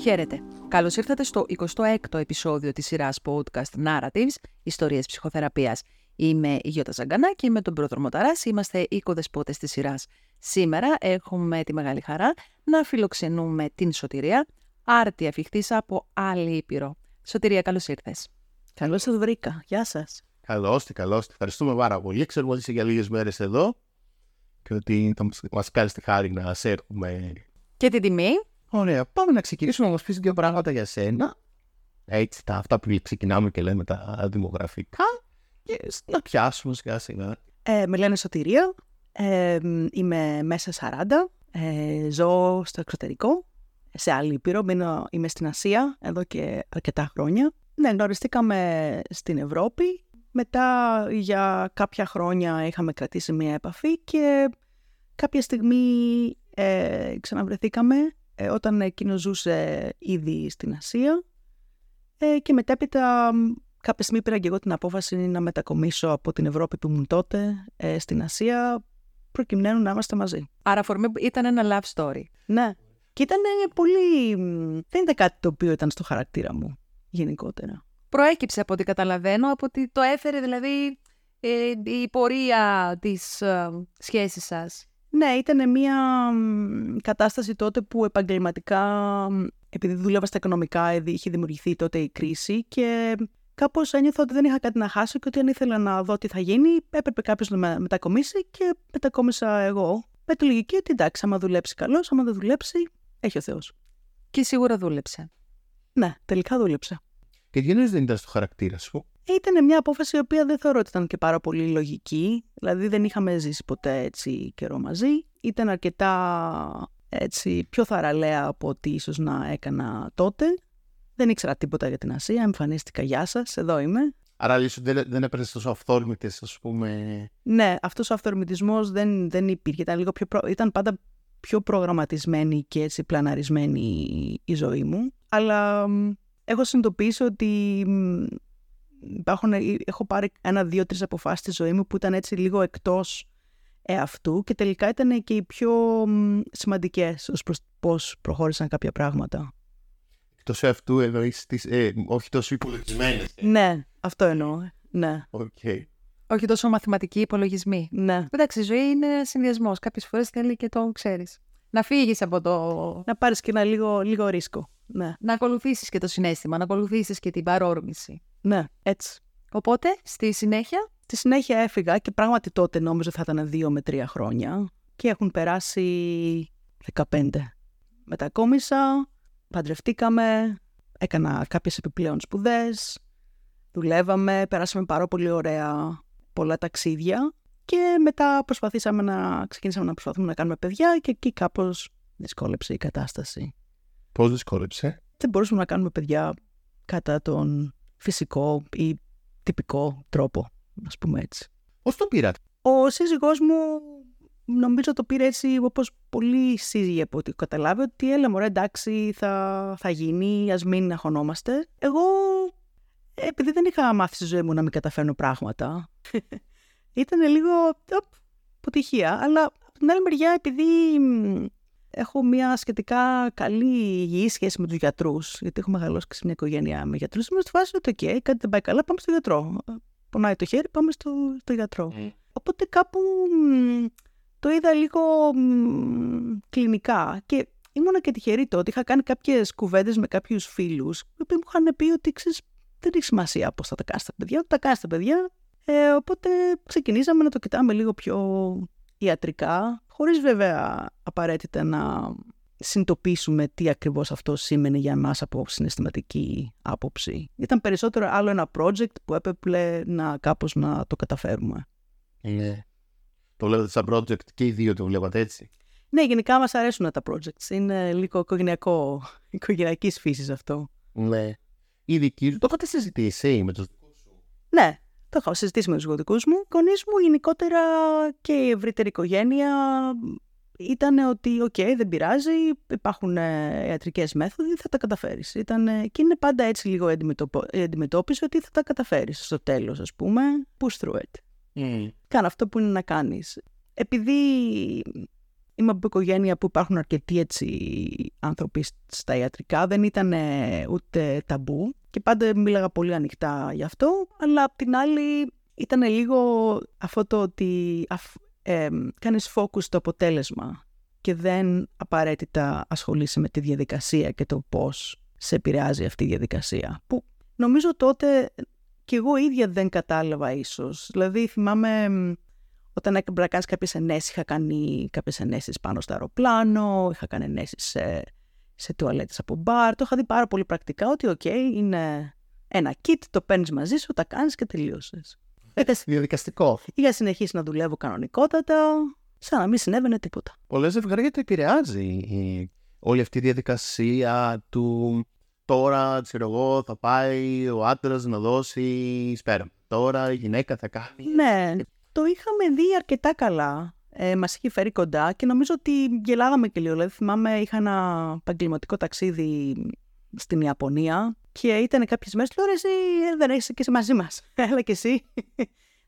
Χαίρετε. Καλώς ήρθατε στο 26ο επεισόδιο της σειράς podcast Narratives, Ιστορίες Ψυχοθεραπείας. Είμαι η Γιώτα Ζαγκανά και με τον πρόδρομο Ταράς είμαστε οι κοδεσπότες της σειράς. Σήμερα έχουμε τη μεγάλη χαρά να φιλοξενούμε την Σωτηρία, άρτια φιχτής από άλλη ήπειρο. Σωτηρία, καλώς ήρθες. Καλώς σας βρήκα. Γεια σας. Καλώς τη, καλώς τη. Ευχαριστούμε πάρα πολύ. Ξέρουμε ότι είσαι για λίγες μέρες εδώ και ότι θα μας κάνεις τη χάρη να σε έχουμε. Και την τιμή. Ωραία. Πάμε να ξεκινήσουμε να μας πεις δύο πράγματα για σένα. Έτσι, τα αυτά που ξεκινάμε και λέμε τα δημογραφικά. Και να πιάσουμε σιγά σιγά. Ε, με λένε Σωτηρία. Ε, είμαι μέσα 40. Ε, ζω στο εξωτερικό. Σε άλλη ήπειρο. Μείνω, είμαι στην Ασία εδώ και αρκετά χρόνια. Ναι, γνωριστήκαμε στην Ευρώπη μετά για κάποια χρόνια είχαμε κρατήσει μια επαφή και κάποια στιγμή ε, ξαναβρεθήκαμε ε, όταν εκείνος ζούσε ήδη στην Ασία ε, και μετέπειτα κάποια στιγμή πήρα και εγώ την απόφαση να μετακομίσω από την Ευρώπη που ήμουν τότε ε, στην Ασία προκειμένου να είμαστε μαζί. Άρα αφορμή ήταν ένα love story. Ναι. Και ήταν πολύ... Δεν ήταν κάτι το οποίο ήταν στο χαρακτήρα μου γενικότερα προέκυψε από ό,τι καταλαβαίνω, από ότι το έφερε δηλαδή ε, η πορεία της ε, σχέσης σας. Ναι, ήταν μια κατάσταση τότε που επαγγελματικά, επειδή δούλευα στα οικονομικά, είχε δημιουργηθεί τότε η κρίση και κάπως ένιωθα ότι δεν είχα κάτι να χάσω και ότι αν ήθελα να δω τι θα γίνει, έπρεπε κάποιος να μετακομίσει και μετακόμισα εγώ. Με τη λογική ότι εντάξει, άμα δουλέψει καλώ, άμα δεν δουλέψει, έχει ο Θεός. Και σίγουρα δούλεψε. Ναι, τελικά δούλεψε. Και γιατί δεν ήταν στο χαρακτήρα σου. Ήταν μια απόφαση η οποία δεν θεωρώ ότι ήταν και πάρα πολύ λογική. Δηλαδή δεν είχαμε ζήσει ποτέ έτσι καιρό μαζί. Ήταν αρκετά έτσι πιο θαραλέα από ό,τι ίσως να έκανα τότε. Δεν ήξερα τίποτα για την Ασία. Εμφανίστηκα γεια σας, εδώ είμαι. Άρα λύσου δεν, δεν έπαιρνες τόσο αυθόρμητες, ας πούμε. Ναι, αυτός ο αυθορμητισμός δεν, δεν υπήρχε. Ήταν, λίγο πιο ήταν πάντα πιο προγραμματισμένη και έτσι πλαναρισμένη η ζωή μου. Αλλά έχω συνειδητοποιήσει ότι υπάρχουν, ε, έχω πάρει ένα, δύο, τρεις αποφάσεις στη ζωή μου που ήταν έτσι λίγο εκτός εαυτού και τελικά ήταν και οι πιο σημαντικές ως προς πώς προχώρησαν κάποια πράγματα. Εκτός εαυτού εννοείς τις, ε, όχι τόσο υπολογισμένες. Ναι, αυτό εννοώ. Ναι. Okay. Όχι τόσο μαθηματικοί υπολογισμοί. Ναι. Εντάξει, η ζωή είναι συνδυασμός. Κάποιες φορές θέλει και το ξέρεις. Να φύγεις από το. Να πάρεις και ένα λίγο, λίγο ρίσκο. Ναι. Να ακολουθήσεις και το συνέστημα, να ακολουθήσεις και την παρόρμηση. Ναι, έτσι. Οπότε, στη συνέχεια. Στη συνέχεια έφυγα και πράγματι τότε νόμιζα θα ήταν δύο με τρία χρόνια και έχουν περάσει 15. Μετακόμισα, παντρευτήκαμε, έκανα κάποιες επιπλέον σπουδές, δουλεύαμε, περάσαμε πάρα πολύ ωραία πολλά ταξίδια και μετά προσπαθήσαμε να ξεκινήσαμε να προσπαθούμε να κάνουμε παιδιά και εκεί κάπως δυσκόλεψε η κατάσταση. Πώς δυσκόλεψε; Δεν μπορούσαμε να κάνουμε παιδιά κατά τον φυσικό ή τυπικό τρόπο, ας πούμε έτσι. Πώς το πήρατε; Ο σύζυγός μου νομίζω το πήρε έτσι όπως πολύ σύζυγοι από ό,τι καταλάβει ότι έλα μωρέ εντάξει θα, θα γίνει, ας μην αγχωνόμαστε. Εγώ επειδή δεν είχα μάθει στη ζωή μου να μην καταφέρνω πράγματα ήταν λίγο αποτυχία αλλά από την άλλη μεριά επειδή έχω μια σχετικά καλή υγιή σχέση με τους γιατρούς, γιατί έχω μεγαλώσει και σε μια οικογένεια με γιατρούς. Είμαι στη φάση ότι, OK, κάτι δεν πάει καλά, πάμε στο γιατρό. Πονάει το χέρι, πάμε στο, στο γιατρό. Mm. Οπότε κάπου το είδα λίγο κλινικά. Και ήμουνα και τυχερή τότε. Είχα κάνει κάποιες κουβέντες με κάποιους φίλους, οι οποίοι μου είχαν πει ότι ξέρεις, δεν έχει σημασία πώς θα τα κάνεις τα παιδιά, τα κάνεις τα παιδιά. Ε, οπότε ξεκινήσαμε να το κοιτάμε λίγο πιο ιατρικά, χωρίς βέβαια απαραίτητα να συνειδητοποιήσουμε τι ακριβώς αυτό σήμαινε για εμάς από συναισθηματική άποψη. Ήταν περισσότερο άλλο ένα project που έπρεπε να κάπως να το καταφέρουμε. Ναι. Το βλέπετε σαν project και οι δύο το βλέπατε έτσι. Ναι, γενικά μας αρέσουν τα projects. Είναι λίγο οικογενειακό, οικογενειακής φύσης αυτό. Ναι. Η δική σου, το είχατε συζητήσει με τους δικούς σου. Ναι, το είχα συζητήσει με τους γονείς μου. Οι γονείς μου γενικότερα και η ευρύτερη οικογένεια ήταν ότι, οκ, δεν πειράζει, υπάρχουν ε, ιατρικές μέθοδοι, θα τα καταφέρεις. και είναι πάντα έτσι λίγο η αντιμετώπιση ότι θα τα καταφέρεις στο τέλος, ας πούμε. Push through it. Mm. Κάνε αυτό που είναι να κάνεις. Επειδή είμαι από οικογένεια που υπάρχουν αρκετοί έτσι άνθρωποι στα ιατρικά. Δεν ήταν ούτε ταμπού και πάντα μίλαγα πολύ ανοιχτά γι' αυτό. Αλλά απ' την άλλη ήταν λίγο αυτό το ότι ε, κάνεις focus στο αποτέλεσμα και δεν απαραίτητα ασχολείσαι με τη διαδικασία και το πώς σε επηρεάζει αυτή η διαδικασία. Που νομίζω τότε και εγώ ίδια δεν κατάλαβα ίσως. Δηλαδή θυμάμαι όταν έπρεπε να κάνει κάποιες ενέσεις, είχα κάνει κάποιες ενέσεις πάνω στο αεροπλάνο, είχα κάνει ενέσεις σε, σε τουαλέτες από μπαρ. Το είχα δει πάρα πολύ πρακτικά ότι, οκ, είναι ένα kit, το παίρνεις μαζί σου, τα κάνεις και τελείωσες. Διαδικαστικό. Είχα συνεχίσει να δουλεύω κανονικότατα, σαν να μην συνέβαινε τίποτα. Πολλές ζευγάρια το επηρεάζει όλη αυτή η διαδικασία του τώρα, ξέρω εγώ, θα πάει ο άντρας να δώσει σπέρμα. Τώρα η γυναίκα θα κάνει. Ναι, το είχαμε δει αρκετά καλά. Ε, Μας είχε φέρει κοντά και νομίζω ότι γελάγαμε και λίγο. Δηλαδή, θυμάμαι, είχα ένα επαγγελματικό ταξίδι στην Ιαπωνία και ήταν κάποιες μέρες. Λέω εσύ ε, δεν έχει και εσύ μαζί μας. Έλα και εσύ.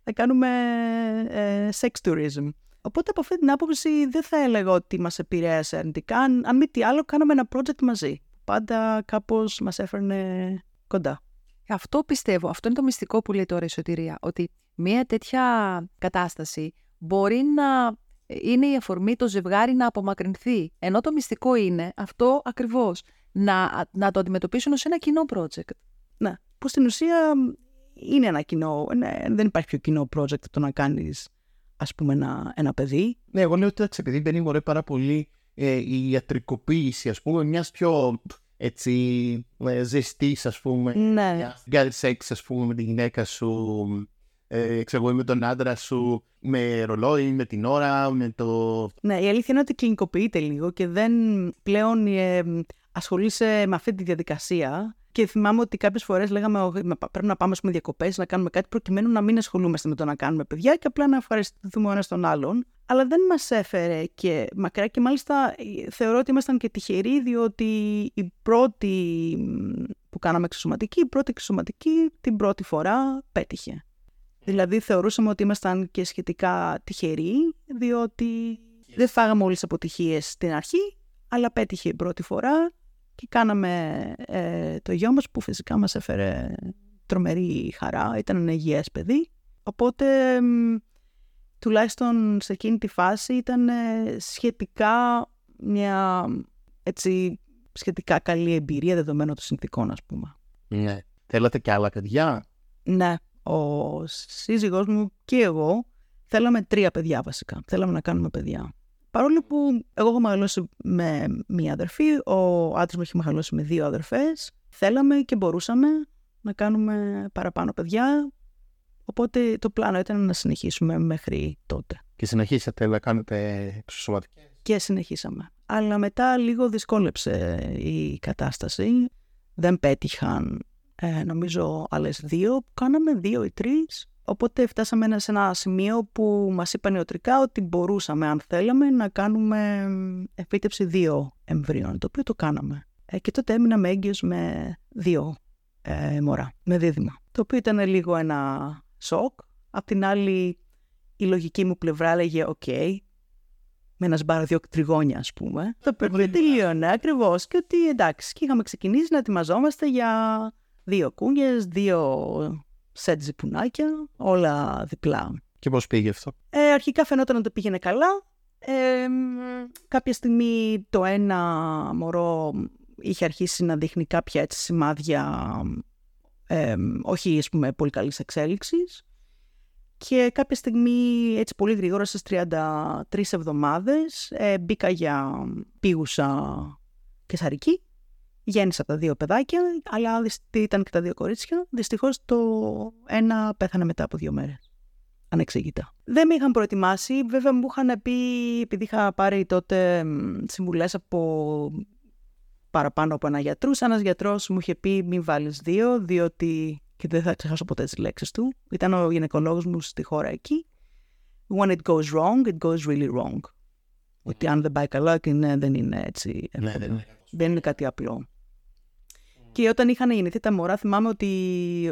θα κάνουμε ε, sex tourism. Οπότε από αυτή την άποψη δεν θα έλεγα ότι μας επηρέασε αρνητικά. Αν, αν μη τι άλλο, κάναμε ένα project μαζί. Πάντα κάπως μας έφερνε κοντά. Αυτό πιστεύω, αυτό είναι το μυστικό που λέει τώρα η σωτηρία, ότι μια τέτοια κατάσταση μπορεί να είναι η αφορμή το ζευγάρι να απομακρυνθεί. Ενώ το μυστικό είναι αυτό ακριβώς, να, να το αντιμετωπίσουν ως ένα κοινό project. Ναι, που στην ουσία είναι ένα κοινό, ναι, δεν υπάρχει πιο κοινό project το να κάνεις ας πούμε ένα, ένα παιδί. Ναι, εγώ λέω ότι επειδή μπαίνει μωρέ πάρα πολύ ε, η ιατρικοποίηση ας πούμε μιας πιο έτσι ε, ζεστής ας πούμε ναι. girl sex ας πούμε με τη γυναίκα σου ε, ξέρω με τον άντρα σου με ρολόι, με την ώρα, με το... Ναι, η αλήθεια είναι ότι κλινικοποιείται λίγο και δεν πλέον ε, ασχολείσαι με αυτή τη διαδικασία και θυμάμαι ότι κάποιες φορές λέγαμε πρέπει να πάμε με διακοπές, να κάνουμε κάτι προκειμένου να μην ασχολούμαστε με το να κάνουμε παιδιά και απλά να ευχαριστηθούμε ο ένας τον άλλον. Αλλά δεν μας έφερε και μακριά και μάλιστα ε, θεωρώ ότι ήμασταν και τυχεροί διότι η πρώτη που κάναμε εξωσωματική, η πρώτη εξωσωματική την πρώτη φορά πέτυχε. Δηλαδή θεωρούσαμε ότι ήμασταν και σχετικά τυχεροί διότι δεν φάγαμε όλες τις αποτυχίες στην αρχή αλλά πέτυχε η πρώτη φορά και κάναμε ε, το γιο μας που φυσικά μας έφερε τρομερή χαρά, ήταν ένα υγιές παιδί. Οπότε τουλάχιστον σε εκείνη τη φάση ήταν ε, σχετικά μια έτσι, σχετικά καλή εμπειρία δεδομένου των συνθήκων ας πούμε. Ναι. Θέλατε και άλλα παιδιά; Ναι. Ο σύζυγός μου και εγώ θέλαμε τρία παιδιά βασικά. Θέλαμε να κάνουμε παιδιά. Παρόλο που εγώ έχω μεγαλώσει με μία αδερφή, ο άντρας μου έχει μεγαλώσει με δύο αδερφές, θέλαμε και μπορούσαμε να κάνουμε παραπάνω παιδιά, οπότε το πλάνο ήταν να συνεχίσουμε μέχρι τότε. Και συνεχίσατε να κάνετε ψωσοματικές. Και συνεχίσαμε. Αλλά μετά λίγο δυσκόλεψε η κατάσταση. Δεν πέτυχαν, ε, νομίζω, άλλες δύο. Κάναμε δύο ή τρεις Οπότε φτάσαμε σε ένα σημείο που μας είπαν ιατρικά ότι μπορούσαμε, αν θέλαμε, να κάνουμε εφήτευση δύο εμβρίων, το οποίο το κάναμε. Ε, και τότε έμεινα έγκυος με δύο ε, μωρά, με δίδυμα. Το οποίο ήταν λίγο ένα σοκ. Απ' την άλλη, η λογική μου πλευρά έλεγε «ΟΚ, με ένας σπάρο δύο τριγώνια, ας πούμε. Το οποίο τελείωνε ακριβώς. Και ότι εντάξει, και είχαμε ξεκινήσει να ετοιμαζόμαστε για δύο κούνιε, δύο σετ ζυπουνάκια, όλα διπλά. Και πώς πήγε αυτό; Ε, αρχικά φαινόταν ότι πήγαινε καλά. Ε, κάποια στιγμή το ένα μωρό είχε αρχίσει να δείχνει κάποια έτσι σημάδια ε, όχι ας πούμε πολύ καλής εξέλιξης και κάποια στιγμή έτσι πολύ γρήγορα στις 33 εβδομάδες ε, μπήκα για πήγουσα κεσαρική Γέννησα τα δύο παιδάκια, αλλά ήταν και τα δύο κορίτσια. Δυστυχώς το ένα πέθανε μετά από δύο μέρες. Ανεξήγητα. Δεν με είχαν προετοιμάσει. Βέβαια μου είχαν πει, επειδή είχα πάρει τότε συμβουλές από παραπάνω από ένα γιατρούς, ένας γιατρός μου είχε πει: Μην βάλεις δύο, διότι. και δεν θα ξεχάσω ποτέ τις λέξεις του. Ήταν ο γυναικολόγος μου στη χώρα εκεί. When it goes wrong, it goes really wrong. Ότι αν δεν πάει καλά και ναι, δεν είναι έτσι. Ναι, δεν, είναι. δεν είναι κάτι απλό. Και όταν είχαν γεννηθεί τα μωρά, θυμάμαι ότι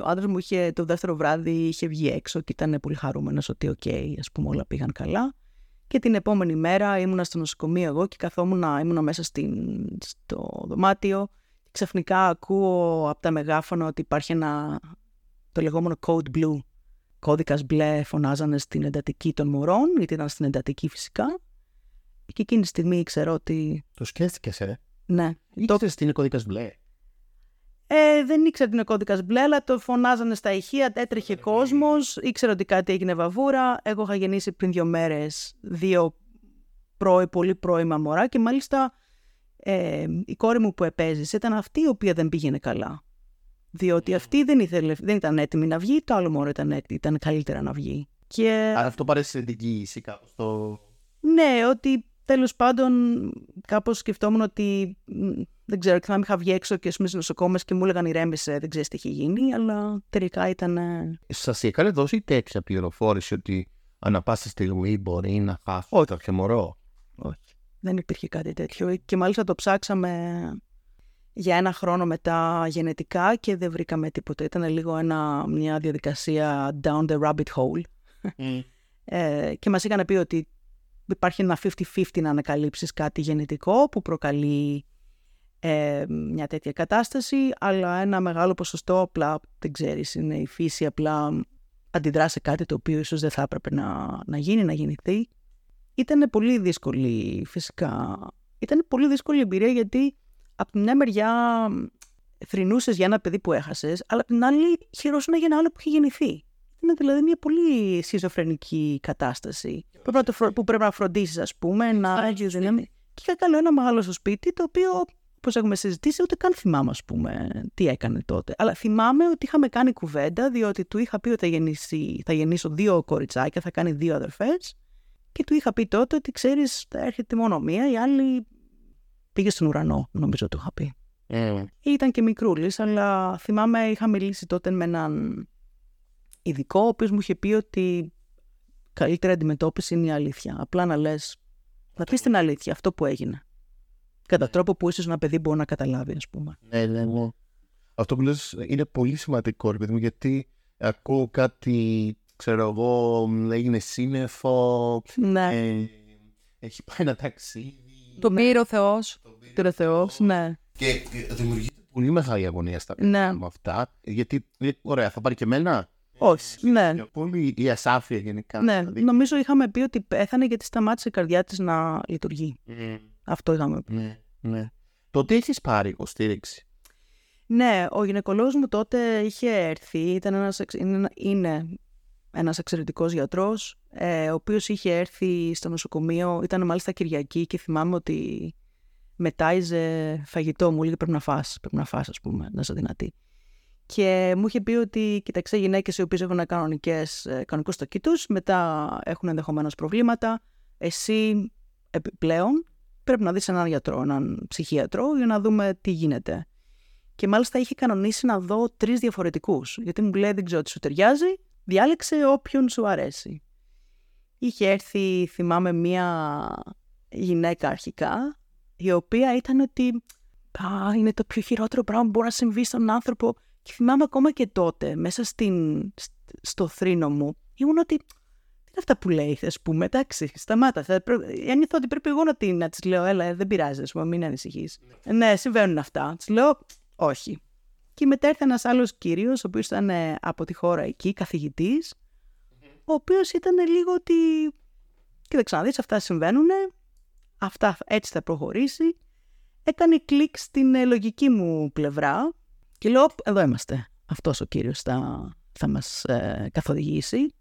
ο άντρας μου είχε το δεύτερο βράδυ είχε βγει έξω και ήταν πολύ χαρούμενος ότι, OK, okay, ας πούμε, όλα πήγαν καλά. Και την επόμενη μέρα ήμουνα στο νοσοκομείο εγώ και καθόμουν, ήμουνα μέσα στην, στο δωμάτιο. Ξαφνικά ακούω από τα μεγάφωνα ότι υπάρχει ένα, το λεγόμενο code blue. Κώδικας μπλε φωνάζανε στην εντατική των μωρών, γιατί ήταν στην εντατική φυσικά. Και εκείνη τη στιγμή ήξερα ότι... Το σκέφτηκες, ε; Ναι. Ήξερες τι είναι κώδικας μπλε; Ε, δεν ήξερα ότι είναι κώδικας μπλε, αλλά το φωνάζανε στα ηχεία, έτρεχε κόσμος, ήξερα ότι κάτι έγινε βαβούρα. Εγώ είχα γεννήσει πριν δύο μέρες δύο πρώοι, πολύ πρώιμα μωρά και μάλιστα ε, η κόρη μου που επέζησε ήταν αυτή η οποία δεν πήγαινε καλά. Διότι αυτή δεν, ήθελε, δεν ήταν έτοιμη να βγει, το άλλο μωρό ήταν, έτοιμη, ήταν καλύτερα να βγει. Και... Άρα αυτό παρέσει την εγγύηση κάπως το... Ναι, ότι τέλος πάντων κάπως σκεφτόμουν ότι δεν ξέρω, και θα είχα βγει έξω και στου νοσοκόμες και μου έλεγαν ηρέμησε, δεν ξέρεις τι έχει γίνει, αλλά τελικά ήταν. Σας είχαν δώσει τέτοια πληροφόρηση ότι ανά πάσα στιγμή μπορεί να χάσει; Όχι. κάποιο μωρό. Όχι. Δεν υπήρχε κάτι τέτοιο. Και μάλιστα το ψάξαμε για ένα χρόνο μετά γενετικά και δεν βρήκαμε τίποτα. Ήταν λίγο ένα, μια διαδικασία down the rabbit hole. Mm. ε, και μας είχαν πει ότι υπάρχει ένα 50-50 να ανακαλύψεις κάτι γενετικό που προκαλεί ε, μια τέτοια κατάσταση, αλλά ένα μεγάλο ποσοστό απλά, δεν ξέρεις, είναι η φύση απλά αντιδρά σε κάτι το οποίο ίσως δεν θα έπρεπε να, να γίνει, να γεννηθεί. Ήταν πολύ δύσκολη φυσικά. Ήταν πολύ δύσκολη εμπειρία γιατί από την μια μεριά θρυνούσες για ένα παιδί που έχασες, αλλά από την άλλη χειρόσουνα για ένα άλλο που είχε γεννηθεί. Είναι δηλαδή μια πολύ σχιζοφρενική κατάσταση που πρέπει να φροντίσεις ας πούμε, να... Και είχα καλό ένα μεγάλο στο σπίτι το οποίο Πώ έχουμε συζητήσει, ούτε καν θυμάμαι, ας πούμε, τι έκανε τότε. Αλλά θυμάμαι ότι είχαμε κάνει κουβέντα, διότι του είχα πει ότι θα, γεννήσει, θα γεννήσω δύο κοριτσάκια, θα κάνει δύο αδερφές. Και του είχα πει τότε ότι ξέρεις, θα έρχεται μόνο μία, η άλλη πήγε στον ουρανό, νομίζω του είχα πει. Mm. Ήταν και μικρούλης, αλλά θυμάμαι είχα μιλήσει τότε με έναν ειδικό, ο οποίος μου είχε πει ότι καλύτερη αντιμετώπιση είναι η αλήθεια. Απλά να λες, να πεις την αλήθεια, αυτό που έγινε. Κατά τρόπο που ίσως ένα παιδί μπορεί να καταλάβει, ας πούμε. Ναι, ναι, ναι. Αυτό που λες είναι πολύ σημαντικό, ρε παιδί μου, γιατί ακούω κάτι, ξέρω εγώ, έγινε σύννεφο. Ναι. Ε, έχει πάει ένα ταξίδι. Το πήρε ο Θεός. Το ο Θεός, ναι. Και δημιουργείται πολύ μεγάλη αγωνία στα παιδιά ναι. με αυτά. Γιατί, ε, ωραία, θα πάρει και εμένα. Όχι, ναι. Πολύ η ασάφεια γενικά. Ναι, δηλαδή. νομίζω είχαμε πει ότι πέθανε γιατί σταμάτησε η καρδιά της να λειτουργεί. Mm. Αυτό είχαμε πει. Ναι, ναι. Τότε έχεις πάρει υποστήριξη; Ναι, ο γυναικολόγος μου τότε είχε έρθει, ήταν ένας, είναι ένας εξαιρετικός γιατρός, ε, ο οποίος είχε έρθει στο νοσοκομείο, ήταν μάλιστα Κυριακή και θυμάμαι ότι μετάιζε φαγητό, μου έλεγε πρέπει να φας, πρέπει να φας ας πούμε, να είσαι δυνατή. Και μου είχε πει ότι, κοίταξε, γυναίκες οι οποίες έχουν κανονικές, ε, κανονικούς τοκίτους, μετά έχουν ενδεχομένως προβλήματα, εσύ επιπλέον πρέπει να δεις έναν γιατρό, έναν ψυχίατρο για να δούμε τι γίνεται. Και μάλιστα είχε κανονίσει να δω τρεις διαφορετικούς, γιατί μου λέει δεν ξέρω τι σου ταιριάζει, διάλεξε όποιον σου αρέσει. Είχε έρθει, θυμάμαι, μία γυναίκα αρχικά, η οποία ήταν ότι Α, είναι το πιο χειρότερο πράγμα που μπορεί να συμβεί στον άνθρωπο. Και θυμάμαι ακόμα και τότε, μέσα στην, στο θρήνο μου, ήμουν ότι είναι αυτά που λέει, ας πούμε. Εντάξει, σταμάτα. Θα Ένιωθα ότι πρέπει εγώ να, τη, να της λέω, Έλα, δεν πειράζει, ας πούμε, μην ανησυχείς. Ναι. ναι, συμβαίνουν αυτά. Της λέω, Όχι. Και μετά ήρθε ένας άλλος κύριος, ο οποίος ήταν ε, από τη χώρα εκεί, καθηγητής, ο οποίος ήταν λίγο ότι. Κοίταξε να δεις, αυτά συμβαίνουν. Αυτά έτσι θα προχωρήσει. Έκανε κλικ στην ε, λογική μου πλευρά και λέω, εδώ είμαστε. Αυτός ο κύριος θα, θα μας ε, καθοδηγήσει.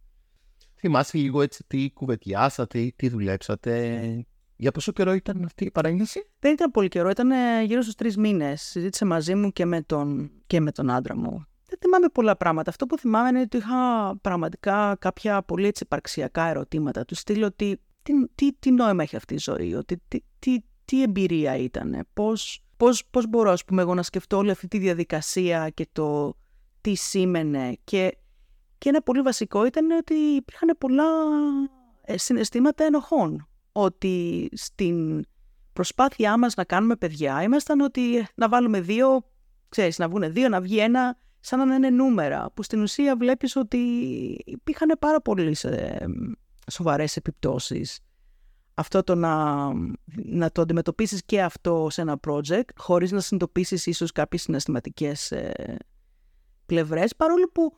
Θυμάσαι λίγο έτσι τι κουβεντιάσατε, τι δουλέψατε. Για πόσο καιρό ήταν αυτή η παρένθεση; Δεν ήταν πολύ καιρό, ήταν ε, γύρω στους τρεις μήνες. Συζήτησε μαζί μου και με, τον, και με τον άντρα μου. Δεν θυμάμαι πολλά πράγματα. Αυτό που θυμάμαι είναι ότι είχα πραγματικά κάποια πολύ έτσι υπαρξιακά ερωτήματα. Του στείλω ότι τι, τι, τι νόημα έχει αυτή η ζωή, ότι τι, τι, τι εμπειρία ήταν, πώς, πώς, πώς μπορώ ας πούμε εγώ να σκεφτώ όλη αυτή τη διαδικασία και το τι σήμαινε και και ένα πολύ βασικό ήταν ότι υπήρχαν πολλά ε, συναισθήματα ενοχών. Ότι στην προσπάθειά μας να κάνουμε παιδιά ήμασταν ότι να βάλουμε δύο, ξέρεις, να βγουν δύο, να βγει ένα, σαν να είναι νούμερα. Που στην ουσία βλέπεις ότι υπήρχαν πάρα πολύ σοβαρές επιπτώσεις αυτό το να, να το αντιμετωπίσεις και αυτό σε ένα project, χωρίς να συνειδητοποιήσεις ίσως κάποιες συναισθηματικές ε, πλευρές, παρόλο που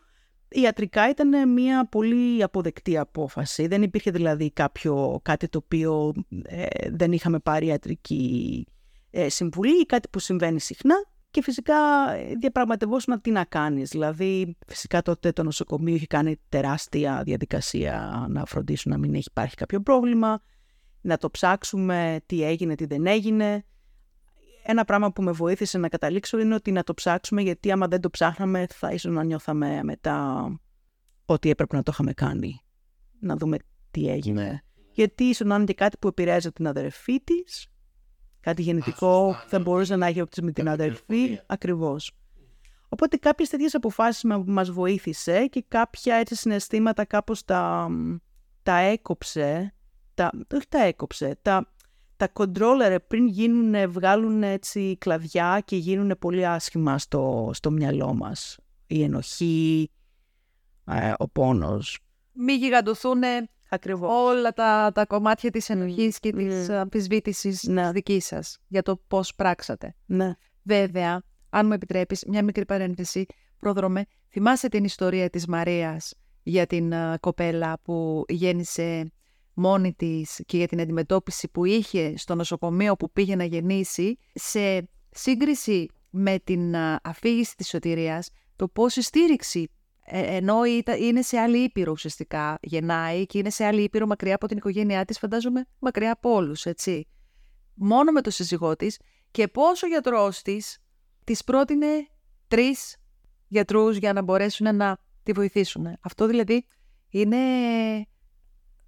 ιατρικά ήταν μια πολύ αποδεκτή απόφαση. Δεν υπήρχε δηλαδή κάποιο, κάτι το οποίο ε, δεν είχαμε πάρει ιατρική ε, συμβουλή ή κάτι που συμβαίνει συχνά. Και φυσικά ε, διαπραγματευόσουμε τι να κάνεις. Δηλαδή, φυσικά τότε το νοσοκομείο είχε κάνει τεράστια διαδικασία να φροντίσουν να μην έχει υπάρχει κάποιο πρόβλημα, να το ψάξουμε τι έγινε, τι δεν έγινε. Ένα πράγμα που με βοήθησε να καταλήξω είναι ότι να το ψάξουμε γιατί άμα δεν το ψάχναμε θα ίσως να νιώθαμε μετά ότι έπρεπε να το είχαμε κάνει. Να δούμε τι έγινε. Ναι. Γιατί ίσως να είναι και κάτι που επηρέαζε την αδερφή της κάτι γενετικό σωστά, θα ναι. μπορούσε να έχει με την Κάποια αδερφή. πληροφορία. Ακριβώς. Οπότε κάποιες τέτοιες αποφάσεις μα- μας βοήθησε και κάποια έτσι συναισθήματα κάπως τα, τα έκοψε. Τα, όχι τα έκοψε, τα, τα controller πριν γίνουν, βγάλουν έτσι κλαδιά και γίνουν πολύ άσχημα στο, στο μυαλό μας. Η ενοχή, ε, ο πόνος. Μην γιγαντωθούν Ακριβώς. όλα τα, τα κομμάτια της ενοχής και της Mm. αμφισβήτησης Ναι. δικής σας για το πώς πράξατε. Ναι. Βέβαια, αν μου επιτρέπεις, μια μικρή παρένθεση, πρόδρομε, θυμάσαι την ιστορία της Μαρίας για την α, κοπέλα που γέννησε μόνη της και για την αντιμετώπιση που είχε στο νοσοκομείο που πήγε να γεννήσει, σε σύγκριση με την α, αφήγηση της σωτηρίας, το πώς η στήριξη, ε, ενώ ήταν- είναι σε άλλη ήπειρο ουσιαστικά, γεννάει και είναι σε άλλη ήπειρο μακριά από την οικογένειά της, φαντάζομαι μακριά από όλους, έτσι. Μόνο με το σύζυγό της και πώς ο γιατρός της της πρότεινε τρεις γιατρούς για να μπορέσουν να τη βοηθήσουν. Αυτό δηλαδή είναι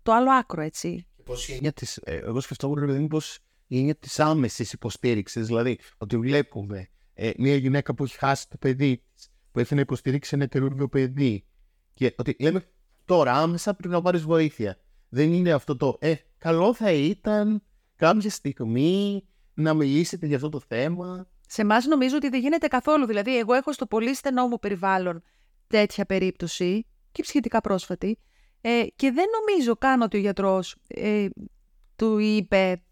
το άλλο άκρο, έτσι. Πώς η έννοια της, ε, εγώ σκεφτόμουν ρε παιδί μου πως η έννοια της άμεσης υποστήριξης, δηλαδή ότι βλέπουμε ε, μια γυναίκα που έχει χάσει το παιδί της, που ήθελε να υποστηρίξει ένα καινούργιο παιδί και ότι λέμε τώρα άμεσα πρέπει να πάρεις βοήθεια. Δεν είναι αυτό το ε, καλό θα ήταν κάποια στιγμή να μιλήσετε για αυτό το θέμα. Σε εμάς νομίζω ότι δεν γίνεται καθόλου. Δηλαδή, εγώ έχω στο πολύ στενό μου περιβάλλον τέτοια περίπτωση και σχετικά πρόσφατη ε, και δεν νομίζω καν ότι ο γιατρός ε, του είπε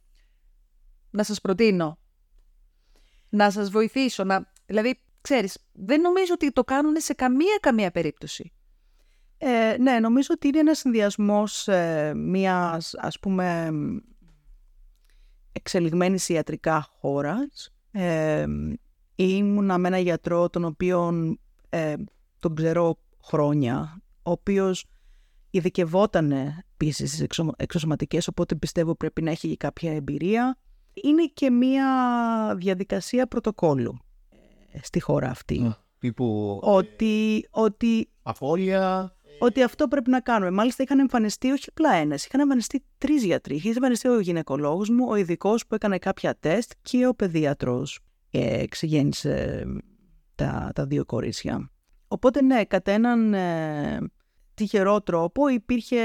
να σας προτείνω, να σας βοηθήσω, να... δηλαδή, ξέρεις, δεν νομίζω ότι το κάνουν σε καμία καμία περίπτωση. Ε, ναι, νομίζω ότι είναι ένας συνδυασμός ε, μιας, ας πούμε, μ, εξελιγμένης ιατρικά χώρας. Ε, ήμουνα με ένα γιατρό τον οποίον ε, τον ξέρω χρόνια, ο οποίος ειδικευόταν επίσης στις εξω- εξωσωματικές, οπότε πιστεύω πρέπει να έχει και κάποια εμπειρία. Είναι και μια διαδικασία πρωτοκόλλου ε, στη χώρα αυτή. Τύπου Ότι, ότι αφόλια. ότι αυτό πρέπει να κάνουμε. Μάλιστα είχαν εμφανιστεί όχι απλά ένας, είχαν εμφανιστεί τρεις γιατροί. Είχε εμφανιστεί ο γυναικολόγος μου, ο ειδικός που έκανε κάποια τεστ και ο παιδίατρο. Ε, εξηγέννησε τα, τα δύο κορίτσια. Οπότε ναι, κατά έναν ε, τυχερό τρόπο υπήρχε,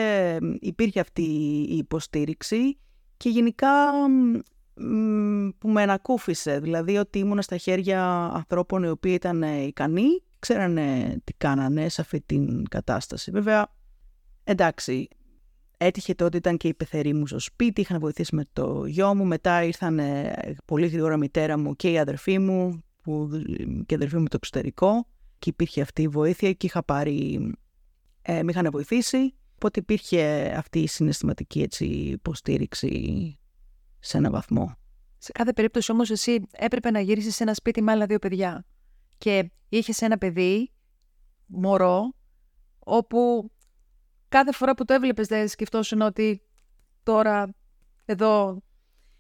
υπήρχε αυτή η υποστήριξη και γενικά μ, που με ανακούφισε. Δηλαδή ότι ήμουν στα χέρια ανθρώπων οι οποίοι ήταν ε, ικανοί, ξέρανε τι κάνανε σε αυτή την κατάσταση. Βέβαια, εντάξει, έτυχε τότε ήταν και η πεθερή μου στο σπίτι, είχαν βοηθήσει με το γιο μου, μετά ήρθαν ε, πολύ γρήγορα η μητέρα μου και η αδερφή μου που, και η αδερφή μου το εξωτερικό και υπήρχε αυτή η βοήθεια και είχα πάρει, ε, με είχαν βοηθήσει, οπότε υπήρχε αυτή η συναισθηματική έτσι, υποστήριξη σε ένα βαθμό; Σε κάθε περίπτωση όμως εσύ έπρεπε να γύρισεις σε ένα σπίτι με άλλα δύο παιδιά και είχες ένα παιδί, μωρό, όπου κάθε φορά που το έβλεπες δεν σκεφτόσουν ότι τώρα εδώ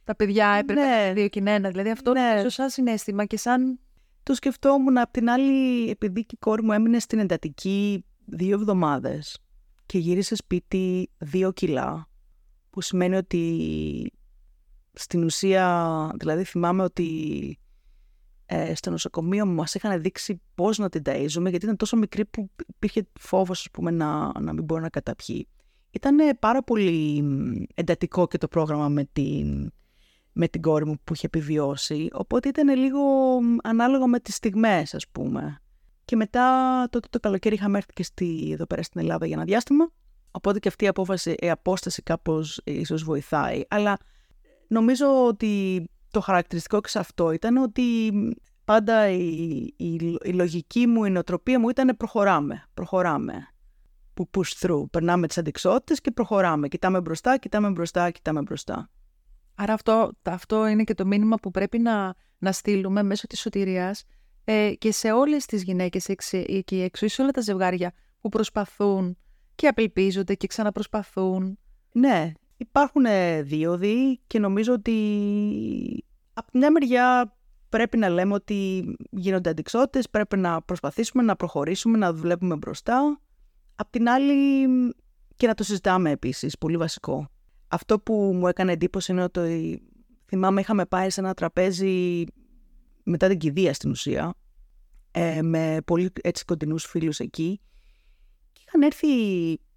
τα παιδιά έπρεπε Ναι. να είναι δύο και ένα. Δηλαδή αυτό Ναι. είναι σαν συνέστημα και σαν Το σκεφτόμουν απ' την άλλη, επειδή και η κόρη μου έμεινε στην εντατική δύο εβδομάδες και γύρισε σπίτι δύο κιλά, που σημαίνει ότι στην ουσία, δηλαδή θυμάμαι ότι ε, στο νοσοκομείο μου μας είχαν δείξει πώς να την ταΐζουμε, γιατί ήταν τόσο μικρή που υπήρχε φόβος, ας πούμε, να, να μην μπορεί να καταπιεί. Ήταν πάρα πολύ μ, εντατικό και το πρόγραμμα με την, με την κόρη μου που είχε επιβιώσει, οπότε ήταν λίγο μ, ανάλογα με τις στιγμές, ας πούμε. Και μετά, τότε το καλοκαίρι είχαμε έρθει και στη, εδώ πέρα στην Ελλάδα για ένα διάστημα, Οπότε και αυτή η, απόφαση, η απόσταση κάπως ίσως βοηθάει. Αλλά νομίζω ότι το χαρακτηριστικό και σε αυτό ήταν ότι πάντα η, η, η λογική μου, η νοοτροπία μου ήταν προχωράμε, προχωράμε. Που push through. Περνάμε τις αντικσότητες και προχωράμε. Κοιτάμε μπροστά, κοιτάμε μπροστά, κοιτάμε μπροστά. Άρα αυτό, αυτό είναι και το μήνυμα που πρέπει να, να στείλουμε μέσω της σωτηρίας ε, και σε όλες τις γυναίκες εκεί έξω ή σε όλα τα ζευγάρια που προσπαθούν και απελπίζονται και ξαναπροσπαθούν. Ναι, υπάρχουν δίωδοι και νομίζω ότι από μια μεριά πρέπει να λέμε ότι γίνονται αντικσότητες, πρέπει να προσπαθήσουμε να προχωρήσουμε, να δουλεύουμε μπροστά. Απ' την άλλη και να το συζητάμε επίσης, πολύ βασικό. Αυτό που μου έκανε εντύπωση είναι ότι θυμάμαι είχαμε πάει σε ένα τραπέζι μετά την κηδεία στην ουσία, ε, με πολύ έτσι κοντινούς φίλους εκεί και είχαν έρθει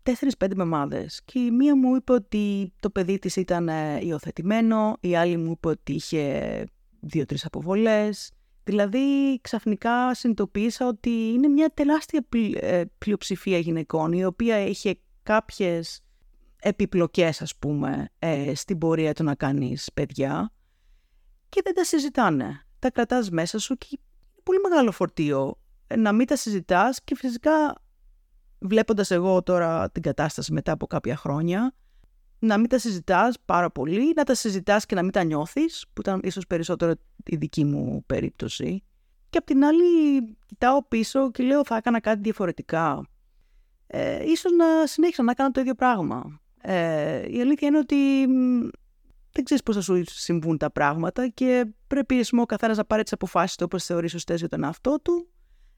τέσσερις-πέντε μεμάδες και η μία μου είπε ότι το παιδί της ήταν ε, υιοθετημένο, η άλλη μου είπε ότι είχε δύο-τρεις αποβολές. Δηλαδή ξαφνικά συνειδητοποίησα ότι είναι μια τεράστια ε, πλειοψηφία γυναικών η οποία είχε κάποιες επιπλοκές ας πούμε ε, στην πορεία του να κάνεις παιδιά και δεν τα συζητάνε. Τα κρατάς μέσα σου και είναι πολύ μεγάλο φορτίο να μην τα συζητάς και φυσικά βλέποντας εγώ τώρα την κατάσταση μετά από κάποια χρόνια να μην τα συζητάς πάρα πολύ, να τα συζητάς και να μην τα νιώθεις, που ήταν ίσως περισσότερο η δική μου περίπτωση. Και απ' την άλλη κοιτάω πίσω και λέω θα έκανα κάτι διαφορετικά. Ε, ίσως να συνέχισα να κάνω το ίδιο πράγμα. Ε, η αλήθεια είναι ότι δεν ξέρεις πώς θα σου συμβούν τα πράγματα και πρέπει ο καθένας να πάρει τις αποφάσεις του όπως θεωρείς σωστές για τον εαυτό του,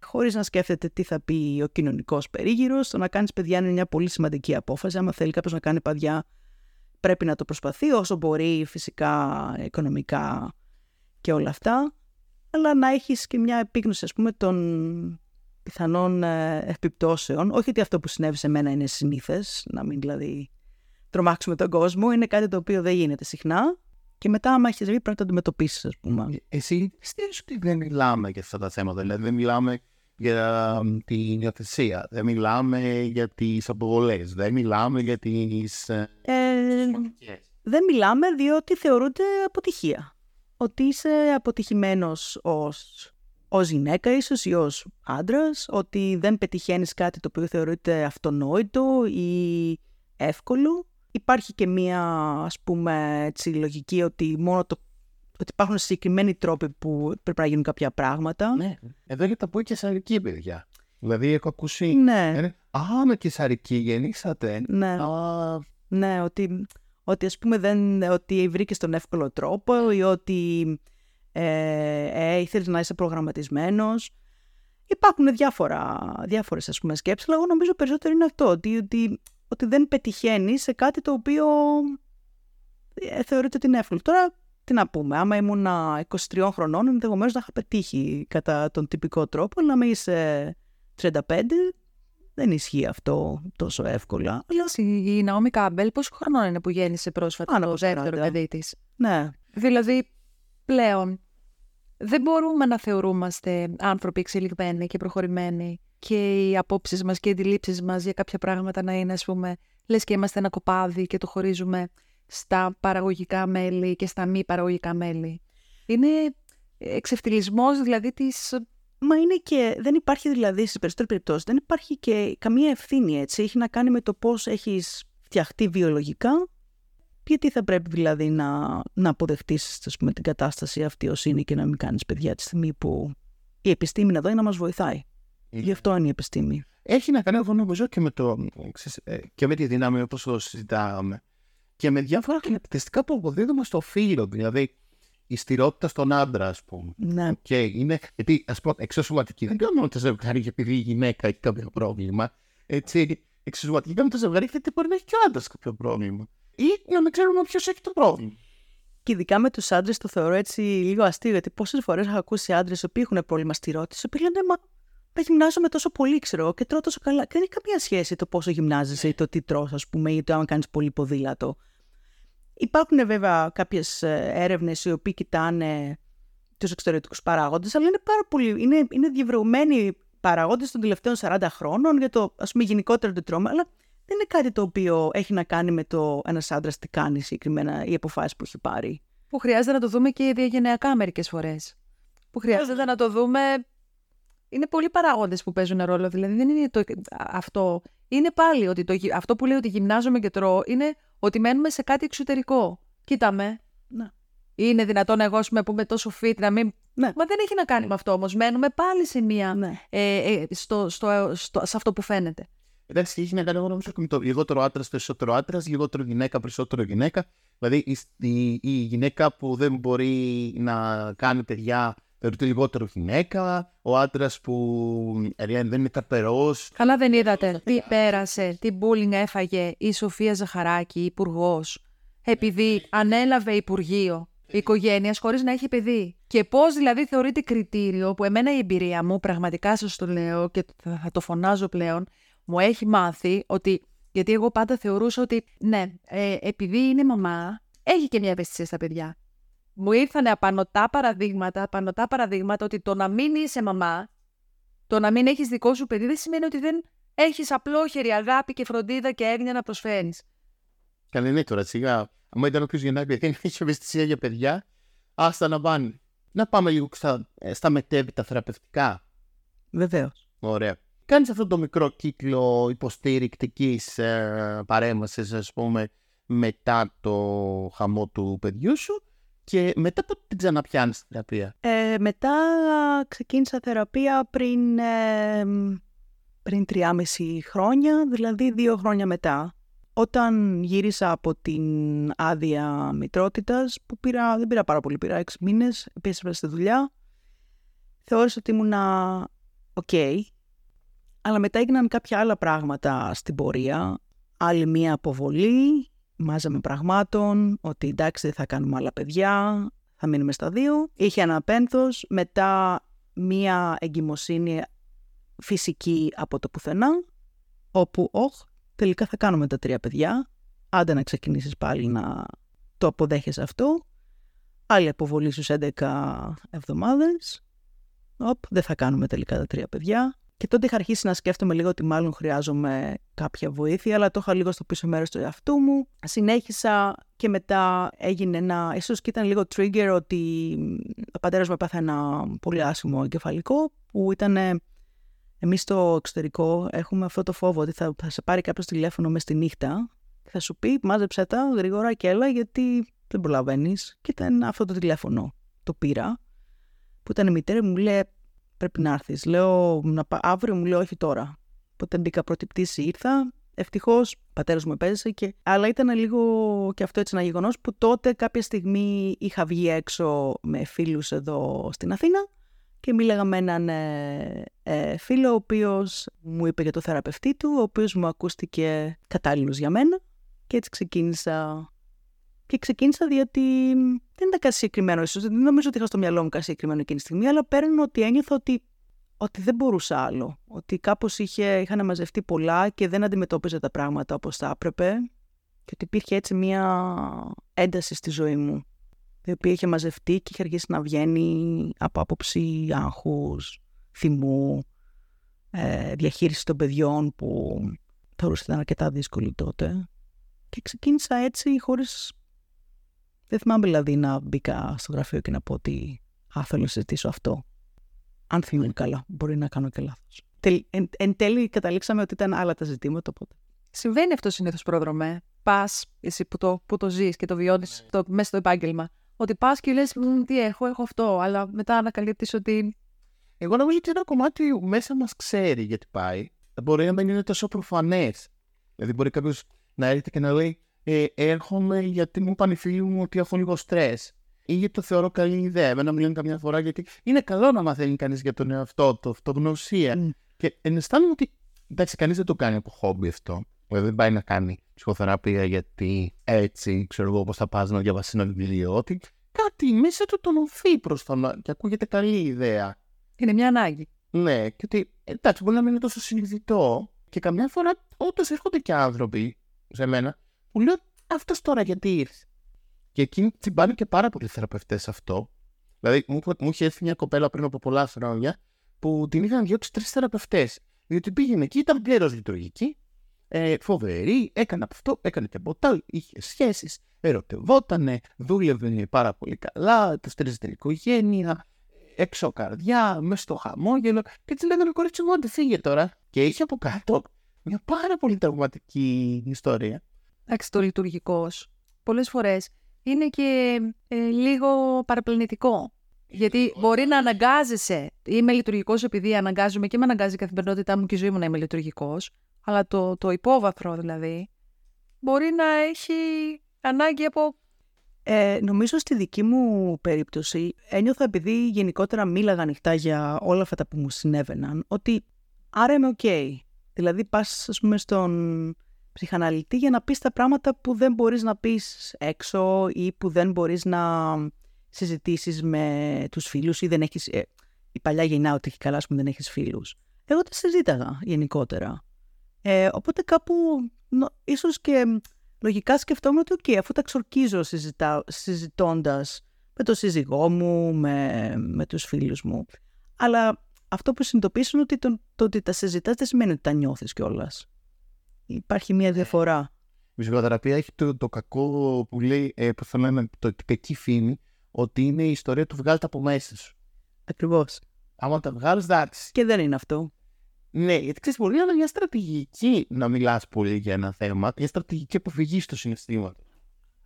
χωρίς να σκέφτεται τι θα πει ο κοινωνικός περίγυρος. Το να κάνεις παιδιά είναι μια πολύ σημαντική απόφαση. Αν θέλει κάποιος να κάνει παιδιά, πρέπει να το προσπαθεί όσο μπορεί, φυσικά, οικονομικά και όλα αυτά. Αλλά να έχεις και μια επίγνωση, ας πούμε, των πιθανών ε, επιπτώσεων. Όχι ότι αυτό που συνέβη σε μένα είναι συνήθες, να μην δηλαδή τρομάξουμε τον κόσμο. Είναι κάτι το οποίο δεν γίνεται συχνά. Και μετά, άμα έχεις βγει, πρέπει να το αντιμετωπίσεις, ας πούμε. Ε, εσύ πιστεύει ότι δεν μιλάμε για αυτά τα θέματα. Δηλαδή, δεν μιλάμε για την υιοθεσία, δεν μιλάμε για τις αποβολές, δεν μιλάμε για τις. Ε, ε δεν μιλάμε διότι θεωρούνται αποτυχία. Ότι είσαι αποτυχημένος ως, ως γυναίκα ίσως ή ως άντρας, ότι δεν πετυχαίνεις κάτι το οποίο θεωρείται αυτονόητο ή εύκολο Υπάρχει και μία, ας πούμε, έτσι, λογική ότι μόνο το ότι υπάρχουν συγκεκριμένοι τρόποι που πρέπει να γίνουν κάποια πράγματα. Ναι. Εδώ για τα πω και σαρική, παιδιά. Δηλαδή, έχω ακούσει. Ναι. Ε, Α, με και σαρική γεννήσατε. Ναι. Α... Ναι, ότι, ότι ας πούμε δεν, ότι βρήκες τον εύκολο τρόπο ή ότι ε, ε, ήθελες να είσαι προγραμματισμένος. Υπάρχουν διάφορα, διάφορες ας πούμε σκέψεις, αλλά εγώ νομίζω περισσότερο είναι αυτό, ότι, ότι ότι δεν πετυχαίνει σε κάτι το οποίο ε, θεωρείται ότι είναι εύκολο. Τώρα, τι να πούμε, άμα ήμουν 23 χρονών, ενδεχομένως να είχα πετύχει κατά τον τυπικό τρόπο, αλλά να είσαι 35, δεν ισχύει αυτό τόσο εύκολα. Η Ναόμι Κάμπελ πόσο χρονών είναι που γέννησε πρόσφατα το δεύτερο παιδί της; Ναι. Δηλαδή, πλέον δεν μπορούμε να θεωρούμαστε άνθρωποι εξελιγμένοι και προχωρημένοι και οι απόψεις μας και οι αντιλήψεις μας για κάποια πράγματα να είναι, ας πούμε, λες και είμαστε ένα κοπάδι και το χωρίζουμε στα παραγωγικά μέλη και στα μη παραγωγικά μέλη. Είναι εξευτελισμό δηλαδή της. Μα είναι και. Δεν υπάρχει δηλαδή στις περισσότερες περιπτώσεις, δεν υπάρχει και καμία ευθύνη έτσι. Έχει να κάνει με το πώς έχεις φτιαχτεί βιολογικά. Γιατί θα πρέπει δηλαδή να, να αποδεχτείς την κατάσταση αυτή ως είναι και να μην κάνεις παιδιά τη στιγμή που η επιστήμη εδώ είναι να μας βοηθάει. Γι' αυτό είναι η επιστήμη. Έχει να κάνει, εγώ νομίζω, και με, το, ε, και με τη δύναμη όπως το συζητάμε. Και με διάφορα χαρακτηριστικά που αποδίδουμε στο φίλο. Δηλαδή, η στηρότητα στον άντρα, ας πούμε. Ναι. Okay, είναι, γιατί, ας πούμε, εξωσωματική δεν κάνουμε το ζευγάρι επειδή η γυναίκα έχει κάποιο πρόβλημα. Έτσι, εξωσωματική κάνουμε το ζευγάρι γιατί μπορεί να έχει και ο άντρας κάποιο πρόβλημα. Ή να μην ξέρουμε ποιος έχει το πρόβλημα. Και ειδικά με τους άντρες το θεωρώ έτσι λίγο αστείο, γιατί πόσες φορές έχω ακούσει άντρες που έχουν πρόβλημα στηρότητα, οι οποίοι λένε Μα τα γυμνάζομαι τόσο πολύ, ξέρω, και τρώω τόσο καλά. Και δεν έχει καμία σχέση το πόσο γυμνάζεσαι ή το τι τρως, ας πούμε, ή το αν κάνεις πολύ ποδήλατο. Υπάρχουν βέβαια κάποιες έρευνες οι οποίοι κοιτάνε τους εξωτερικούς παράγοντες, αλλά είναι πάρα πολύ. Είναι, είναι διευρωπημένοι παράγοντες των τελευταίων 40 χρόνων για το ας πούμε γενικότερο τι τρώμε, αλλά δεν είναι κάτι το οποίο έχει να κάνει με το ένας άντρας τι κάνει συγκεκριμένα ή αποφάσεις που έχει πάρει. Που χρειάζεται να το δούμε και διαγενειακά μερικές φορές. Που χρειάζεται να το δούμε. Είναι πολλοί παράγοντες που παίζουν ρόλο. Δηλαδή δεν είναι το... αυτό. Είναι πάλι ότι το... αυτό που λέει ότι γυμνάζομαι και τρώω είναι ότι μένουμε σε κάτι εξωτερικό. Κοίτα με. Να. Είναι δυνατόν εγώ πούμε, πούμε τόσο fit να μην. Ναι. Μα δεν έχει να κάνει με αυτό όμως. Μένουμε πάλι σε μία. Ναι. Ε, ε, στο, στο, στο, σε αυτό που φαίνεται. Εντάξει, έχει να κάνει νομίζω με το λιγότερο άντρας περισσότερο άντρας, λιγότερο γυναίκα περισσότερο γυναίκα. Δηλαδή η, η, η, γυναίκα που δεν μπορεί να κάνει παιδιά θεωρείται λιγότερο γυναίκα. Ο άντρας που ε, δεν είναι ταπερό. Καλά, δεν είδατε τι πέρασε, τι bullying έφαγε η Σοφία Ζαχαράκη, υπουργός, επειδή ανέλαβε Υπουργείο οικογένειας χωρίς να έχει παιδί. Και πώς δηλαδή θεωρείται κριτήριο που εμένα η εμπειρία μου, πραγματικά σας το λέω και θα το φωνάζω πλέον, μου έχει μάθει ότι. Γιατί εγώ πάντα θεωρούσα ότι ναι, ε, επειδή είναι μαμά, έχει και μια ευαισθησία στα παιδιά. Μου ήρθαν απανοτά παραδείγματα, απανοτά παραδείγματα ότι το να μην είσαι μαμά, το να μην έχεις δικό σου παιδί, δεν σημαίνει ότι δεν έχεις απλόχερη αγάπη και φροντίδα και έγνοια να προσφέρεις. Καλή ναι τώρα, σιγά. Αν ήταν όποιος γεννάει παιδί, δεν έχει ευαισθησία για παιδιά, άστα να πάνε. Να πάμε λίγο στα, ε, στα μετέπειτα θεραπευτικά. Βεβαίως. Ωραία. Κάνεις αυτό το μικρό κύκλο υποστηρικτική ε, παρέμβασης, ας πούμε, μετά το χαμό του παιδιού σου και μετά πότε την ξαναπιάνεις τη θεραπεία; Ε, μετά ξεκίνησα θεραπεία πριν, ε, πριν 3,5 χρόνια, δηλαδή δύο χρόνια μετά. Όταν γύρισα από την άδεια μητρότητας, που πήρα, δεν πήρα πάρα πολύ, πήρα 6 μήνες, πίσω στη δουλειά, θεώρησα ότι ήμουνα οκ, αλλά μετά έγιναν κάποια άλλα πράγματα στην πορεία. Άλλη μία αποβολή, μάζεμα πραγμάτων, ότι εντάξει δεν θα κάνουμε άλλα παιδιά, θα μείνουμε στα δύο. Είχε ένα πένθος, μετά μία εγκυμοσύνη φυσική από το πουθενά, όπου, όχ, τελικά θα κάνουμε τα τρία παιδιά, άντε να ξεκινήσεις πάλι να το αποδέχεσαι αυτό. Άλλη αποβολή στους 11 εβδομάδες, Οπ, δεν θα κάνουμε τελικά τα τρία παιδιά. Και τότε είχα αρχίσει να σκέφτομαι λίγο ότι μάλλον χρειάζομαι κάποια βοήθεια, αλλά το είχα λίγο στο πίσω μέρος του εαυτού μου. Συνέχισα και μετά έγινε ένα, ίσως και ήταν λίγο trigger ότι ο πατέρας μου έπαθε ένα πολύ άσχημο εγκεφαλικό που ήταν Εμείς στο εξωτερικό έχουμε αυτό το φόβο ότι θα, θα σε πάρει κάποιος τηλέφωνο μες στη νύχτα και θα σου πει μάζεψε τα γρήγορα και έλα γιατί δεν προλαβαίνεις. Και ήταν αυτό το τηλέφωνο. Το πήρα. Που ήταν η μητέρα μου, λέει πρέπει να έρθεις. Λέω να, αύριο μου λέει όχι τώρα. Οπότε μπήκα πρώτη πτήση, ήρθα. Ευτυχώς, ο πατέρας μου επέζησε. Και... Αλλά ήταν λίγο και αυτό έτσι ένα γεγονός που τότε κάποια στιγμή είχα βγει έξω με φίλους εδώ στην Αθήνα και μίλαγα με έναν ε, ε, φίλο ο οποίος μου είπε για το θεραπευτή του, ο οποίος μου ακούστηκε κατάλληλος για μένα και έτσι ξεκίνησα. Και ξεκίνησα διότι δεν ήταν κάτι συγκεκριμένο, ίσως δεν νομίζω ότι είχα στο μυαλό μου κάτι συγκεκριμένο εκείνη τη στιγμή, αλλά παίρνω ότι ένιωθα ότι, ότι δεν μπορούσα άλλο. Ότι κάπως είχε, είχαν μαζευτεί πολλά και δεν αντιμετώπιζα τα πράγματα όπως θα έπρεπε και ότι υπήρχε έτσι μία ένταση στη ζωή μου η οποία είχε μαζευτεί και είχε αρχίσει να βγαίνει από άποψη άγχους, θυμού, ε, διαχείριση των παιδιών που θεωρούσα ήταν αρκετά δύσκολη τότε. Και ξεκίνησα έτσι χωρίς... Δεν θυμάμαι δηλαδή να μπήκα στο γραφείο και να πω ότι α, θέλω να συζητήσω αυτό. Αν θυμάμαι καλά, μπορεί να κάνω και λάθος. Εν, εν τέλει καταλήξαμε ότι ήταν άλλα τα ζητήματα, οπότε. Συμβαίνει αυτό συνήθως πρόδρομε. Πας, εσύ που το, που το ζεις και το βιώνεις ναι. μέσα στο επάγγελμα ότι πας και λες: Τι έχω, έχω αυτό. Αλλά μετά ανακαλύπτεις ότι. Εγώ νομίζω ότι ένα κομμάτι μέσα μας ξέρει γιατί πάει. Μπορεί να μην είναι τόσο προφανές. Δηλαδή, μπορεί κάποιος να έρχεται και να λέει: ε, Έρχομαι γιατί μου είπαν οι φίλοι μου ότι έχω λίγο στρες. Ή γιατί το θεωρώ καλή ιδέα. Εμένα μου λένε καμιά φορά γιατί είναι καλό να μαθαίνει κανείς για τον εαυτό του, αυτογνωσία. Mm. Και αισθάνομαι ότι εντάξει, κανείς δεν το κάνει από χόμπι αυτό. Δηλαδή δεν πάει να κάνει ψυχοθεραπεία γιατί έτσι ξέρω εγώ πώ θα πας να διαβάσεις ένα βιβλίο. Ότι κάτι μέσα του τον οθεί προ τον και ακούγεται καλή ιδέα. Είναι μια ανάγκη. Ναι, και ότι εντάξει, μπορεί να μην είναι τόσο συνειδητό και καμιά φορά όντως έρχονται και άνθρωποι σε μένα που λέω αυτός τώρα γιατί ήρθε. Και εκείνοι τσιμπάνε και πάρα πολλοί θεραπευτές αυτό. Δηλαδή, μου, μου είχε έρθει μια κοπέλα πριν από πολλά χρόνια που την είχαν διώξει τρεις θεραπευτές. Διότι πήγαινε εκεί, ήταν πλήρως λειτουργική, ε, φοβερή, έκανε αυτό, έκανε και από τα, είχε σχέσεις, ερωτευότανε, δούλευε πάρα πολύ καλά, τους στήριζε την οικογένεια, έξω καρδιά, μέσα στο χαμόγελο. Και της λέγανε κορίτσι μου, φύγε τώρα. Και είχε από κάτω μια πάρα πολύ τραυματική ιστορία. Εντάξει, το λειτουργικός πολλές φορές είναι και ε, λίγο παραπλανητικό. Γιατί μπορεί να αναγκάζεσαι. Είμαι λειτουργικός επειδή αναγκάζομαι και με αναγκάζει η καθημερινότητά μου και η ζωή μου να είμαι λειτουργικός. Αλλά το, το υπόβαθρο δηλαδή μπορεί να έχει ανάγκη από ε, νομίζω στη δική μου περίπτωση ένιωθα επειδή γενικότερα μίλαγα ανοιχτά για όλα αυτά που μου συνέβαιναν ότι άρα είμαι οκ. Δηλαδή πας ας πούμε στον ψυχαναλυτή για να πεις τα πράγματα που δεν μπορείς να πεις έξω ή που δεν μπορείς να συζητήσεις με τους φίλους ή δεν έχεις... Ε, η παλιά γενιά ότι έχει καλά, ας πούμε, δεν έχεις φίλους. Εγώ τα συζήταγα γενικότερα. Ε, οπότε κάπου νο, ίσως και λογικά σκεφτόμουν ότι okay, αφού τα ξορκίζω συζητά, συζητώντας με τον σύζυγό μου, με, με τους φίλους μου. Αλλά αυτό που συνειδητοποιήσουν ότι το, το ότι τα συζητάς δεν σημαίνει ότι τα νιώθεις κιόλας. Υπάρχει μια διαφορά. Η ψυχοθεραπεία έχει το, το κακό που λέει, ε, που θέλω το, το κακή φήμη, ότι είναι η ιστορία του βγάλει από μέσα σου. Ακριβώς. Άμα τα βγάλεις, εντάξει. Και δεν είναι αυτό. Ναι, γιατί ξέρεις, μπορεί να είναι μια στρατηγική να μιλάς πολύ για ένα θέμα, μια στρατηγική αποφυγή του συναισθήματο.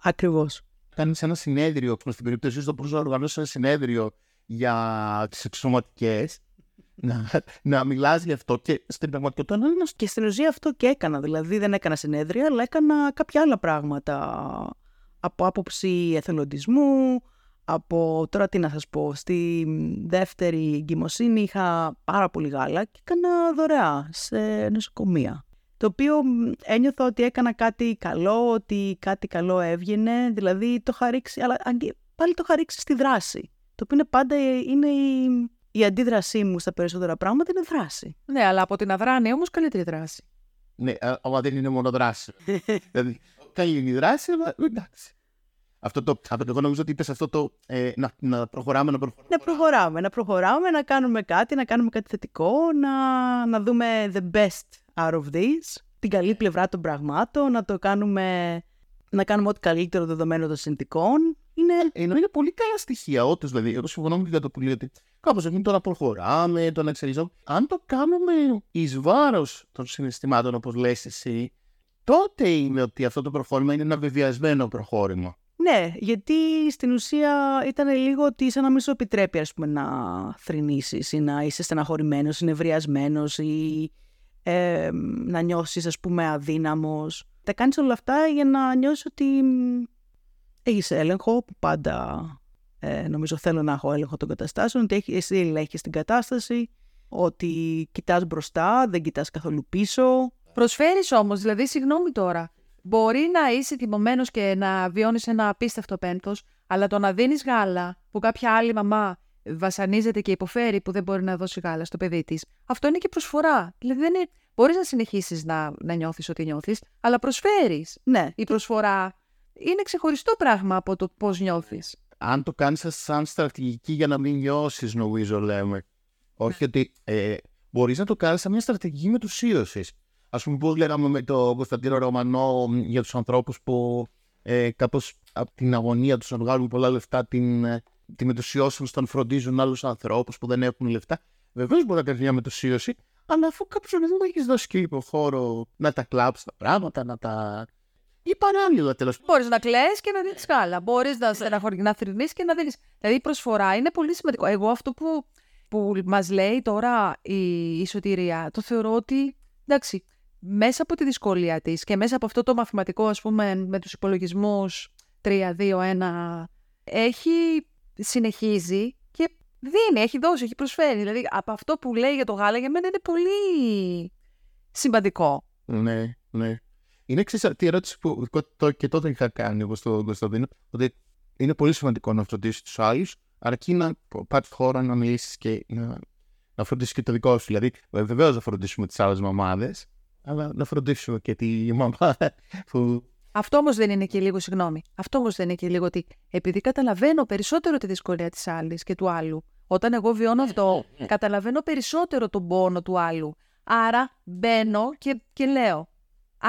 Ακριβώς. Κάνεις ένα συνέδριο, στην περίπτωση σου, θα να οργανώσεις ένα συνέδριο για τις εξωματικές, να, να μιλάς γι' αυτό και στην πραγματικότητα να είναι. Και στην ουσία αυτό και έκανα. Δηλαδή δεν έκανα συνέδρια, αλλά έκανα κάποια άλλα πράγματα. Από άποψη εθελοντισμού, από τώρα τι να σας πω, στη δεύτερη εγκυμοσύνη είχα πάρα πολύ γάλα και έκανα δωρεά σε νοσοκομεία. Το οποίο ένιωθα ότι έκανα κάτι καλό, ότι κάτι καλό έβγαινε, δηλαδή το είχα ρίξει, αλλά πάλι το είχα ρίξει στη δράση. Το οποίο είναι πάντα είναι η, η αντίδρασή μου στα περισσότερα πράγματα είναι δράση. Ναι, αλλά από την αδράνεια όμως καλύτερη δράση. Ναι, αλλά δεν είναι μόνο δράση. δηλαδή, κάνει η δράση, αλλά εντάξει. Αυτό το, εγώ νομίζω ότι είπες αυτό το ε, να, να προχωράμε, να προχωράμε. Να προχωράμε, να προχωράμε, να κάνουμε κάτι, να κάνουμε κάτι θετικό, να, να δούμε the best out of this, την καλή πλευρά των πραγμάτων, να το κάνουμε, να κάνουμε ό,τι καλύτερο δεδομένο των συνθηκών. Είναι... Ε, είναι πολύ καλά στοιχεία, όντως δηλαδή. Εγώ συμφωνώ με την που ότι κάπως εκεί το να προχωράμε, το να εξελίσσουμε. Αν το κάνουμε εις βάρος των συναισθημάτων, όπως λες εσύ, τότε είναι ότι αυτό το προχώρημα είναι ένα βεβαιασμένο προχώρημα. Ναι, γιατί στην ουσία ήταν λίγο ότι σαν να μην σου επιτρέπει ας πούμε, να θρυνήσεις ή να είσαι στεναχωρημένος ή νευριασμένος ή ε, να νιώσεις ας πούμε αδύναμος. Τα κάνεις όλα αυτά για να νιώσεις ότι έχεις έλεγχο που πάντα ε, νομίζω θέλω να έχω έλεγχο των καταστάσεων, ότι εσύ ελέγχεις την κατάσταση, ότι κοιτάς μπροστά, δεν κοιτάς καθόλου πίσω. Προσφέρεις όμως, δηλαδή συγγνώμη τώρα, Μπορεί να είσαι τιμωμένος και να βιώνεις ένα απίστευτο πένθος, αλλά το να δίνεις γάλα που κάποια άλλη μαμά βασανίζεται και υποφέρει που δεν μπορεί να δώσει γάλα στο παιδί της, αυτό είναι και προσφορά. Δηλαδή δεν είναι... μπορείς να συνεχίσεις να, να νιώθεις ό,τι νιώθεις, αλλά προσφέρεις. Ναι. Η προσφορά είναι ξεχωριστό πράγμα από το πώς νιώθεις. Αν το κάνεις σαν στρατηγική για να μην νιώσεις, νομίζω λέμε. Όχι ναι. ότι ε, μπορείς να το κάνεις σαν μια στρατηγική μετουσίωση. Α πούμε, πώς λέγαμε με τον Κωνσταντίνο Ρωμανό για τους ανθρώπους που ε, κάπως από την αγωνία τους να βγάλουν πολλά λεφτά την, ε, τη μετουσιώσουν στον φροντίζουν άλλους ανθρώπους που δεν έχουν λεφτά. Βεβαίως μπορεί να κάνει μια μετουσίωση, αλλά αφού κάποιος δεν έχεις δώσει και χώρο να τα κλάψεις τα πράγματα, να τα. Ή παράλληλα τέλος πάντων. Μπορείς να κλαις και να δίνεις σκάλα. Μπορείς να στεναχωρεί, να θρυνείς και να δίνεις. Δηλαδή η προσφορά είναι πολύ σημαντικό. Εγώ αυτό που, που μας λέει τώρα η, η σωτηρία, το θεωρώ ότι εντάξει, μέσα από τη δυσκολία της και μέσα από αυτό το μαθηματικό, ας πούμε, με τους υπολογισμούς 3, 2, 1, έχει, συνεχίζει και δίνει, έχει δώσει, έχει προσφέρει. Δηλαδή, από αυτό που λέει για το γάλα, για μένα είναι πολύ σημαντικό. Ναι, ναι. Είναι εξής, τη ερώτηση που το, και τότε είχα κάνει εγώ στον Κωνσταντίνο, ότι είναι πολύ σημαντικό να φροντίσεις τους άλλους, αρκεί να πάρεις χώρα να μιλήσεις και να, να φροντίσεις και το δικό σου. Δηλαδή, βεβαίως να φροντίσουμε τις άλλες μαμάδες, αλλά να φροντίσουμε και τη μαμά που... Αυτό όμως δεν είναι και λίγο, συγγνώμη. Αυτό όμως δεν είναι και λίγο ότι επειδή καταλαβαίνω περισσότερο τη δυσκολία της άλλης και του άλλου, όταν εγώ βιώνω ναι, αυτό, ναι, ναι. καταλαβαίνω περισσότερο τον πόνο του άλλου. Άρα μπαίνω και, και λέω,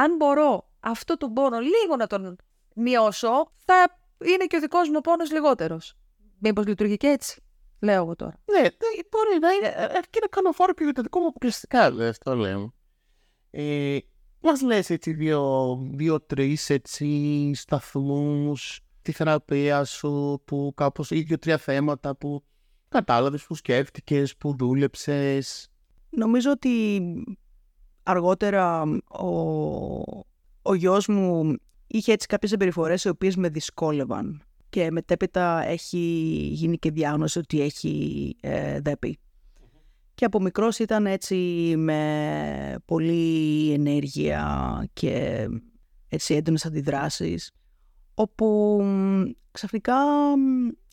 αν μπορώ αυτό το πόνο λίγο να τον μειώσω, θα είναι και ο δικός μου πόνος λιγότερος. Μήπως λειτουργεί και έτσι, λέω εγώ τώρα. Ναι, ναι, μπορεί να είναι. Αρκεί να κάνω φόρο για το δικό μου αποκλειστικά, δε, αυτό λέω. Ε, Μας λες έτσι δύο-τρει δύο, τρεις, έτσι σταθμούς τη θεραπεία σου που κάπως ή δύο-τρία θέματα που κατάλαβες, που σκέφτηκες, που δούλεψες. Νομίζω ότι αργότερα ο, ο γιος μου είχε έτσι κάποιες εμπεριφορές οι οποίες με δυσκόλευαν και μετέπειτα έχει γίνει και διάγνωση ότι έχει ε, δέπη. Και από μικρός ήταν έτσι με πολύ ενέργεια και έτσι έντονες αντιδράσεις όπου ξαφνικά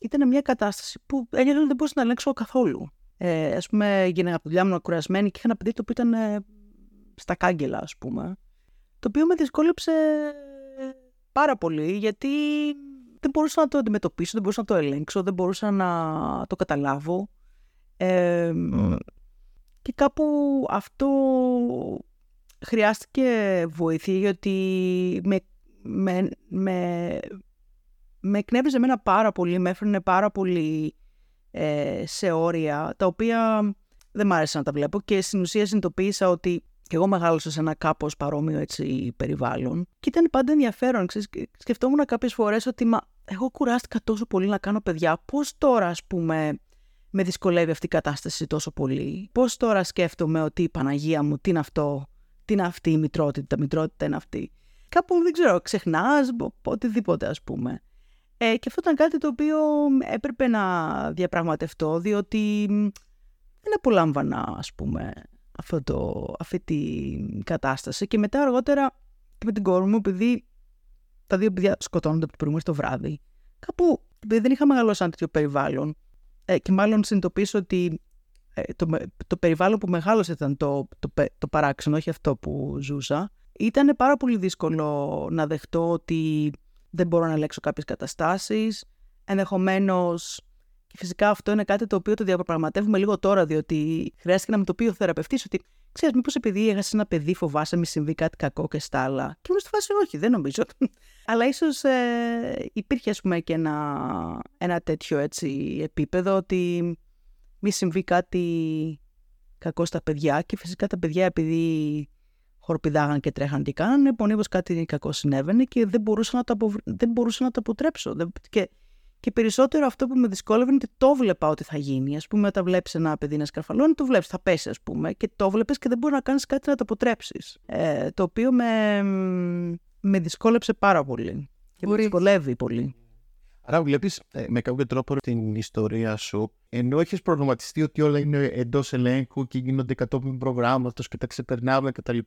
ήταν μια κατάσταση που ένιωθα ότι δεν μπορούσα να ελέγξω καθόλου. Ε, ας πούμε, γίνανε από τη δουλειά μου κουρασμένη και είχα ένα παιδί το οποίο ήταν ε, στα κάγκελα, ας πούμε. Το οποίο με δυσκόλεψε πάρα πολύ, γιατί δεν μπορούσα να το αντιμετωπίσω, δεν μπορούσα να το ελέγξω, δεν μπορούσα να το καταλάβω. Ε, Και κάπου αυτό χρειάστηκε βοήθεια, γιατί με, με, με, με εκνεύριζε εμένα πάρα πολύ, με έφερνε πάρα πολύ ε, σε όρια, τα οποία δεν μ' άρεσε να τα βλέπω και στην ουσία συνειδητοποίησα ότι και εγώ μεγάλωσα σε ένα κάπως παρόμοιο έτσι, περιβάλλον. Και ήταν πάντα ενδιαφέρον. Ξέρεις, σκεφτόμουν κάποιες φορές ότι μα, εγώ κουράστηκα τόσο πολύ να κάνω παιδιά. Πώς τώρα, ας πούμε, με δυσκολεύει αυτή η κατάσταση τόσο πολύ; Πώς τώρα σκέφτομαι ότι η Παναγία μου, τι είναι αυτό, τι είναι αυτή η μητρότητα, η μητρότητα είναι αυτή; Κάπου δεν ξέρω, ξεχνάς, οτιδήποτε ας πούμε. Ε, και αυτό ήταν κάτι το οποίο έπρεπε να διαπραγματευτώ, διότι δεν απολάμβανα, ας πούμε, αυτό το, αυτή την κατάσταση. Και μετά αργότερα και με την κόρη μου, επειδή τα δύο παιδιά σκοτώνονται από το προηγούμενο το βράδυ, κάπου επειδή δεν είχα μεγαλώσει ένα τέτοιο περιβάλλον, ε, και μάλλον συνειδητοποιήσω ότι ε, το, το περιβάλλον που μεγάλωσε ήταν το, το, το παράξενο, όχι αυτό που ζούσα, ήταν πάρα πολύ δύσκολο να δεχτώ ότι δεν μπορώ να ελέγξω κάποιες καταστάσεις, ενδεχομένως και φυσικά αυτό είναι κάτι το οποίο το διαπραγματεύουμε λίγο τώρα, διότι χρειάστηκε να με το πει ο θεραπευτής ότι ξέρεις, μήπως επειδή έχασες ένα παιδί, φοβάσαι μη συμβεί κάτι κακό και στα άλλα. Και μου στη φάση, όχι, δεν νομίζω. Αλλά ίσως ε, υπήρχε, ας πούμε, και ένα, ένα τέτοιο έτσι επίπεδο ότι μη συμβεί κάτι κακό στα παιδιά. Και φυσικά τα παιδιά, επειδή χορπηδάγαν και τρέχαν και κάνανε, μονίμω κάτι κακό συνέβαινε και δεν μπορούσα να το, απο... δεν μπορούσα να το αποτρέψω. Και και περισσότερο αυτό που με δυσκόλευε είναι ότι το βλέπα ότι θα γίνει. Α πούμε, όταν βλέπεις ένα παιδί να σκαρφαλώνει, το βλέπεις, θα πέσει, ας πούμε, και το βλέπεις και δεν μπορεί να κάνεις κάτι να το αποτρέψεις. Ε, το οποίο με, με δυσκόλεψε πάρα πολύ. Και με δυσκολεύει πολύ. Άρα βλέπεις ε, με κάποιο τρόπο την ιστορία σου, ενώ έχεις προγραμματιστεί ότι όλα είναι εντός ελέγχου και γίνονται κατόπιν προγράμματος και τα ξεπερνάμε κτλ.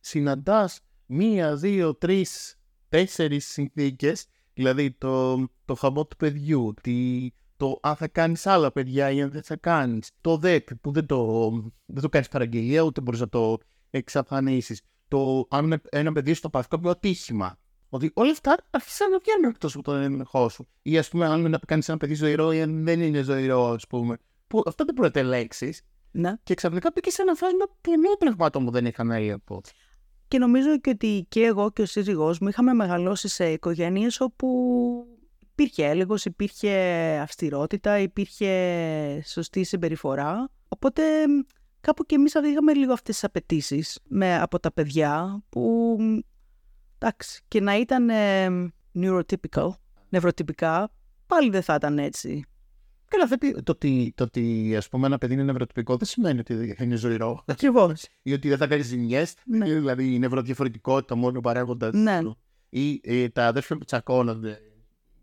Συναντάς μία, δύο, τρεις, τέσσερις συνθήκες Δηλαδή το, το χαμό του παιδιού, τι, το αν θα κάνεις άλλα παιδιά ή αν δεν θα κάνεις. Το ΔΕΚ που δεν το, δεν το κάνεις παραγγελία, ούτε μπορείς να το εξαφανίσεις. Το αν ένα παιδί στο πάθει κάποιο ατύχημα. Ότι όλα αυτά αρχίσαν να βγαίνουν εκτός από τον έλεγχό σου. Ή ας πούμε, αν κάνεις ένα παιδί ζωηρό ή αν δεν είναι ζωηρό, ας πούμε. Που αυτό δεν μπορεί να το ελέγξει. Ναι. Και ξαφνικά πήγε σε ένα φάσμα πολλών πραγμάτων που δεν είχαν έλεγχο. Και νομίζω και ότι και εγώ και ο σύζυγός μου είχαμε μεγαλώσει σε οικογένειες όπου υπήρχε έλεγχος, υπήρχε αυστηρότητα, υπήρχε σωστή συμπεριφορά. Οπότε κάπου και εμείς είχαμε λίγο αυτές τις απαιτήσεις από τα παιδιά που εντάξει, και να ήταν ε, neurotypical, νευροτυπικά, πάλι δεν θα ήταν έτσι. Καλά, δεν το ότι, το ότι ας πούμε, ένα παιδί είναι νευροτυπικό δεν σημαίνει ότι θα είναι ζωηρό. Ακριβώς. ή ότι δεν θα κάνει ζημιές. Ναι. Δηλαδή η νευροδιαφορετικότητα μόνο παράγοντας. Ναι. Ή, ή τα αδέρφια που τσακώνονται.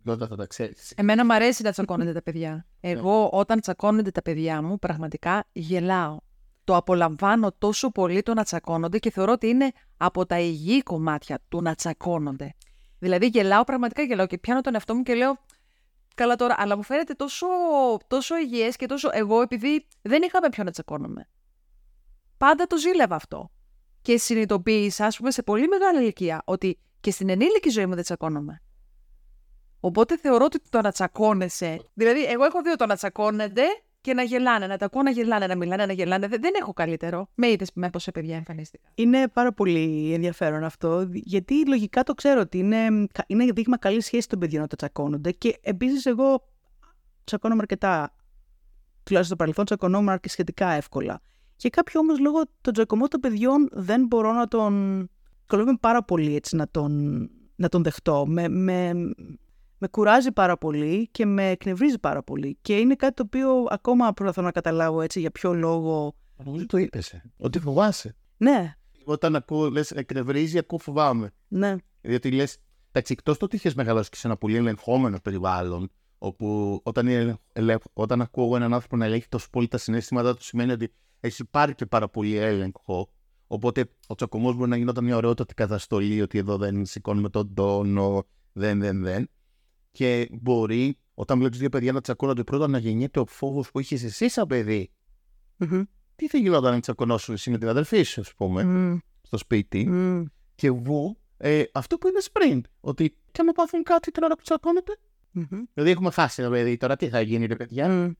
Όταν θα τα ξέρεις. Εμένα μου αρέσει να τσακώνονται τα παιδιά. Εγώ όταν τσακώνονται τα παιδιά μου, πραγματικά γελάω. Το απολαμβάνω τόσο πολύ το να τσακώνονται και θεωρώ ότι είναι από τα υγιή κομμάτια του να τσακώνονται. Δηλαδή γελάω, πραγματικά γελάω και πιάνω τον εαυτό μου και λέω Καλά τώρα, αλλά μου φαίνεται τόσο, τόσο υγιές και τόσο εγώ, επειδή δεν είχαμε ποιον να τσακώνομαι. Πάντα το ζήλευα αυτό. Και συνειδητοποίησα, ας πούμε, σε πολύ μεγάλη ηλικία, ότι και στην ενήλικη ζωή μου δεν τσακώνομαι. Οπότε θεωρώ ότι το να τσακώνεσαι. Δηλαδή, εγώ έχω δει το να τσακώνεται και να γελάνε, να τα ακούω να γελάνε, να μιλάνε, να γελάνε. Δεν, δεν έχω καλύτερο. Με είδες με πόσα παιδιά εμφανίστηκα. Είναι πάρα πολύ ενδιαφέρον αυτό, γιατί λογικά το ξέρω ότι είναι, είναι δείγμα καλής σχέσης των παιδιών να τα τσακώνονται. Και επίσης, εγώ τσακώνομαι αρκετά. Τουλάχιστον στο παρελθόν τσακωνόμουν και σχετικά εύκολα. Και κάποιο όμως λόγω των τσακωμών των παιδιών δεν μπορώ να τον. Δυσκολεύομαι πάρα πολύ έτσι να τον, να τον δεχτώ. Με, με, με κουράζει πάρα πολύ και με εκνευρίζει πάρα πολύ. Και είναι κάτι το οποίο ακόμα προσπαθώ να καταλάβω έτσι για ποιο λόγο. Νομίζω το είπες. Ότι φοβάσαι. Ναι, Όταν ακούω, λες, εκνευρίζει, ακούω φοβάμαι. ναι. Διότι λες, εντάξει, εκτός το ότι είχες μεγαλώσει και σε ένα πολύ ελεγχόμενο περιβάλλον, όπου όταν, είναι ελεγ- όταν ακούω εγώ έναν άνθρωπο να ελέγχει τόσο πολύ τα συναισθήματά του, σημαίνει ότι έχει πάρει και πάρα πολύ έλεγχο. Οπότε ο τσακωμός μπορεί να γινόταν μια ωραιότατη καταστολή, ότι εδώ δεν σηκώνουμε τον τόνο, δεν, δεν, δεν. Και μπορεί, όταν βλέπεις δύο παιδιά να τσακώνονται πρώτα, να γεννιέται ο φόβος που είχε εσύ σαν παιδί. Μμμ. Τι θα γινόταν αν τσακωνόσουν εσύ με την αδερφή σου, ας πούμε, Μμ. στο σπίτι. Μμ. Και εγώ, ε, αυτό που είπες πριν, ότι και να πάθουν κάτι την ώρα που τσακώνεται. Μμμ. Δηλαδή έχουμε χάσει ένα παιδί, τώρα τι θα γίνει, ρε παιδιά; Μμ.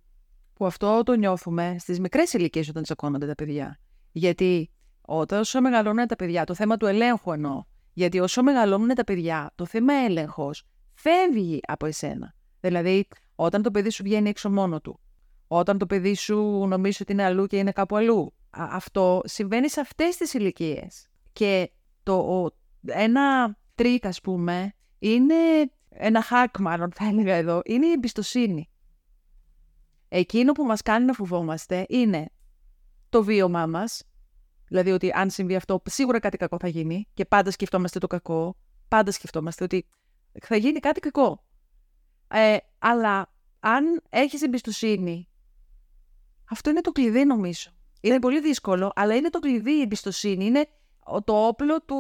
Που αυτό το νιώθουμε στις μικρές ηλικίες όταν τσακώνονται τα παιδιά. Γιατί όταν όσο μεγαλώνουν τα παιδιά, το θέμα του ελέγχου εννοώ. Γιατί όσο μεγαλώνουν τα παιδιά, το θέμα έλεγχος φεύγει από εσένα. Δηλαδή, όταν το παιδί σου βγαίνει έξω μόνο του, όταν το παιδί σου νομίζει ότι είναι αλλού και είναι κάπου αλλού, α- αυτό συμβαίνει σε αυτές τις ηλικίες. Και το, ο- ένα τρικ, ας πούμε, είναι ένα hack μάλλον θα έλεγα εδώ, είναι η εμπιστοσύνη. Εκείνο που μας κάνει να φοβόμαστε είναι το βίωμά μας, δηλαδή ότι αν συμβεί αυτό σίγουρα κάτι κακό θα γίνει και πάντα σκεφτόμαστε το κακό, πάντα σκεφτόμαστε ότι θα γίνει κάτι κακό. Ε, αλλά αν έχεις εμπιστοσύνη, αυτό είναι το κλειδί νομίζω. Είναι πολύ δύσκολο, αλλά είναι το κλειδί η εμπιστοσύνη. Είναι ο- το όπλο του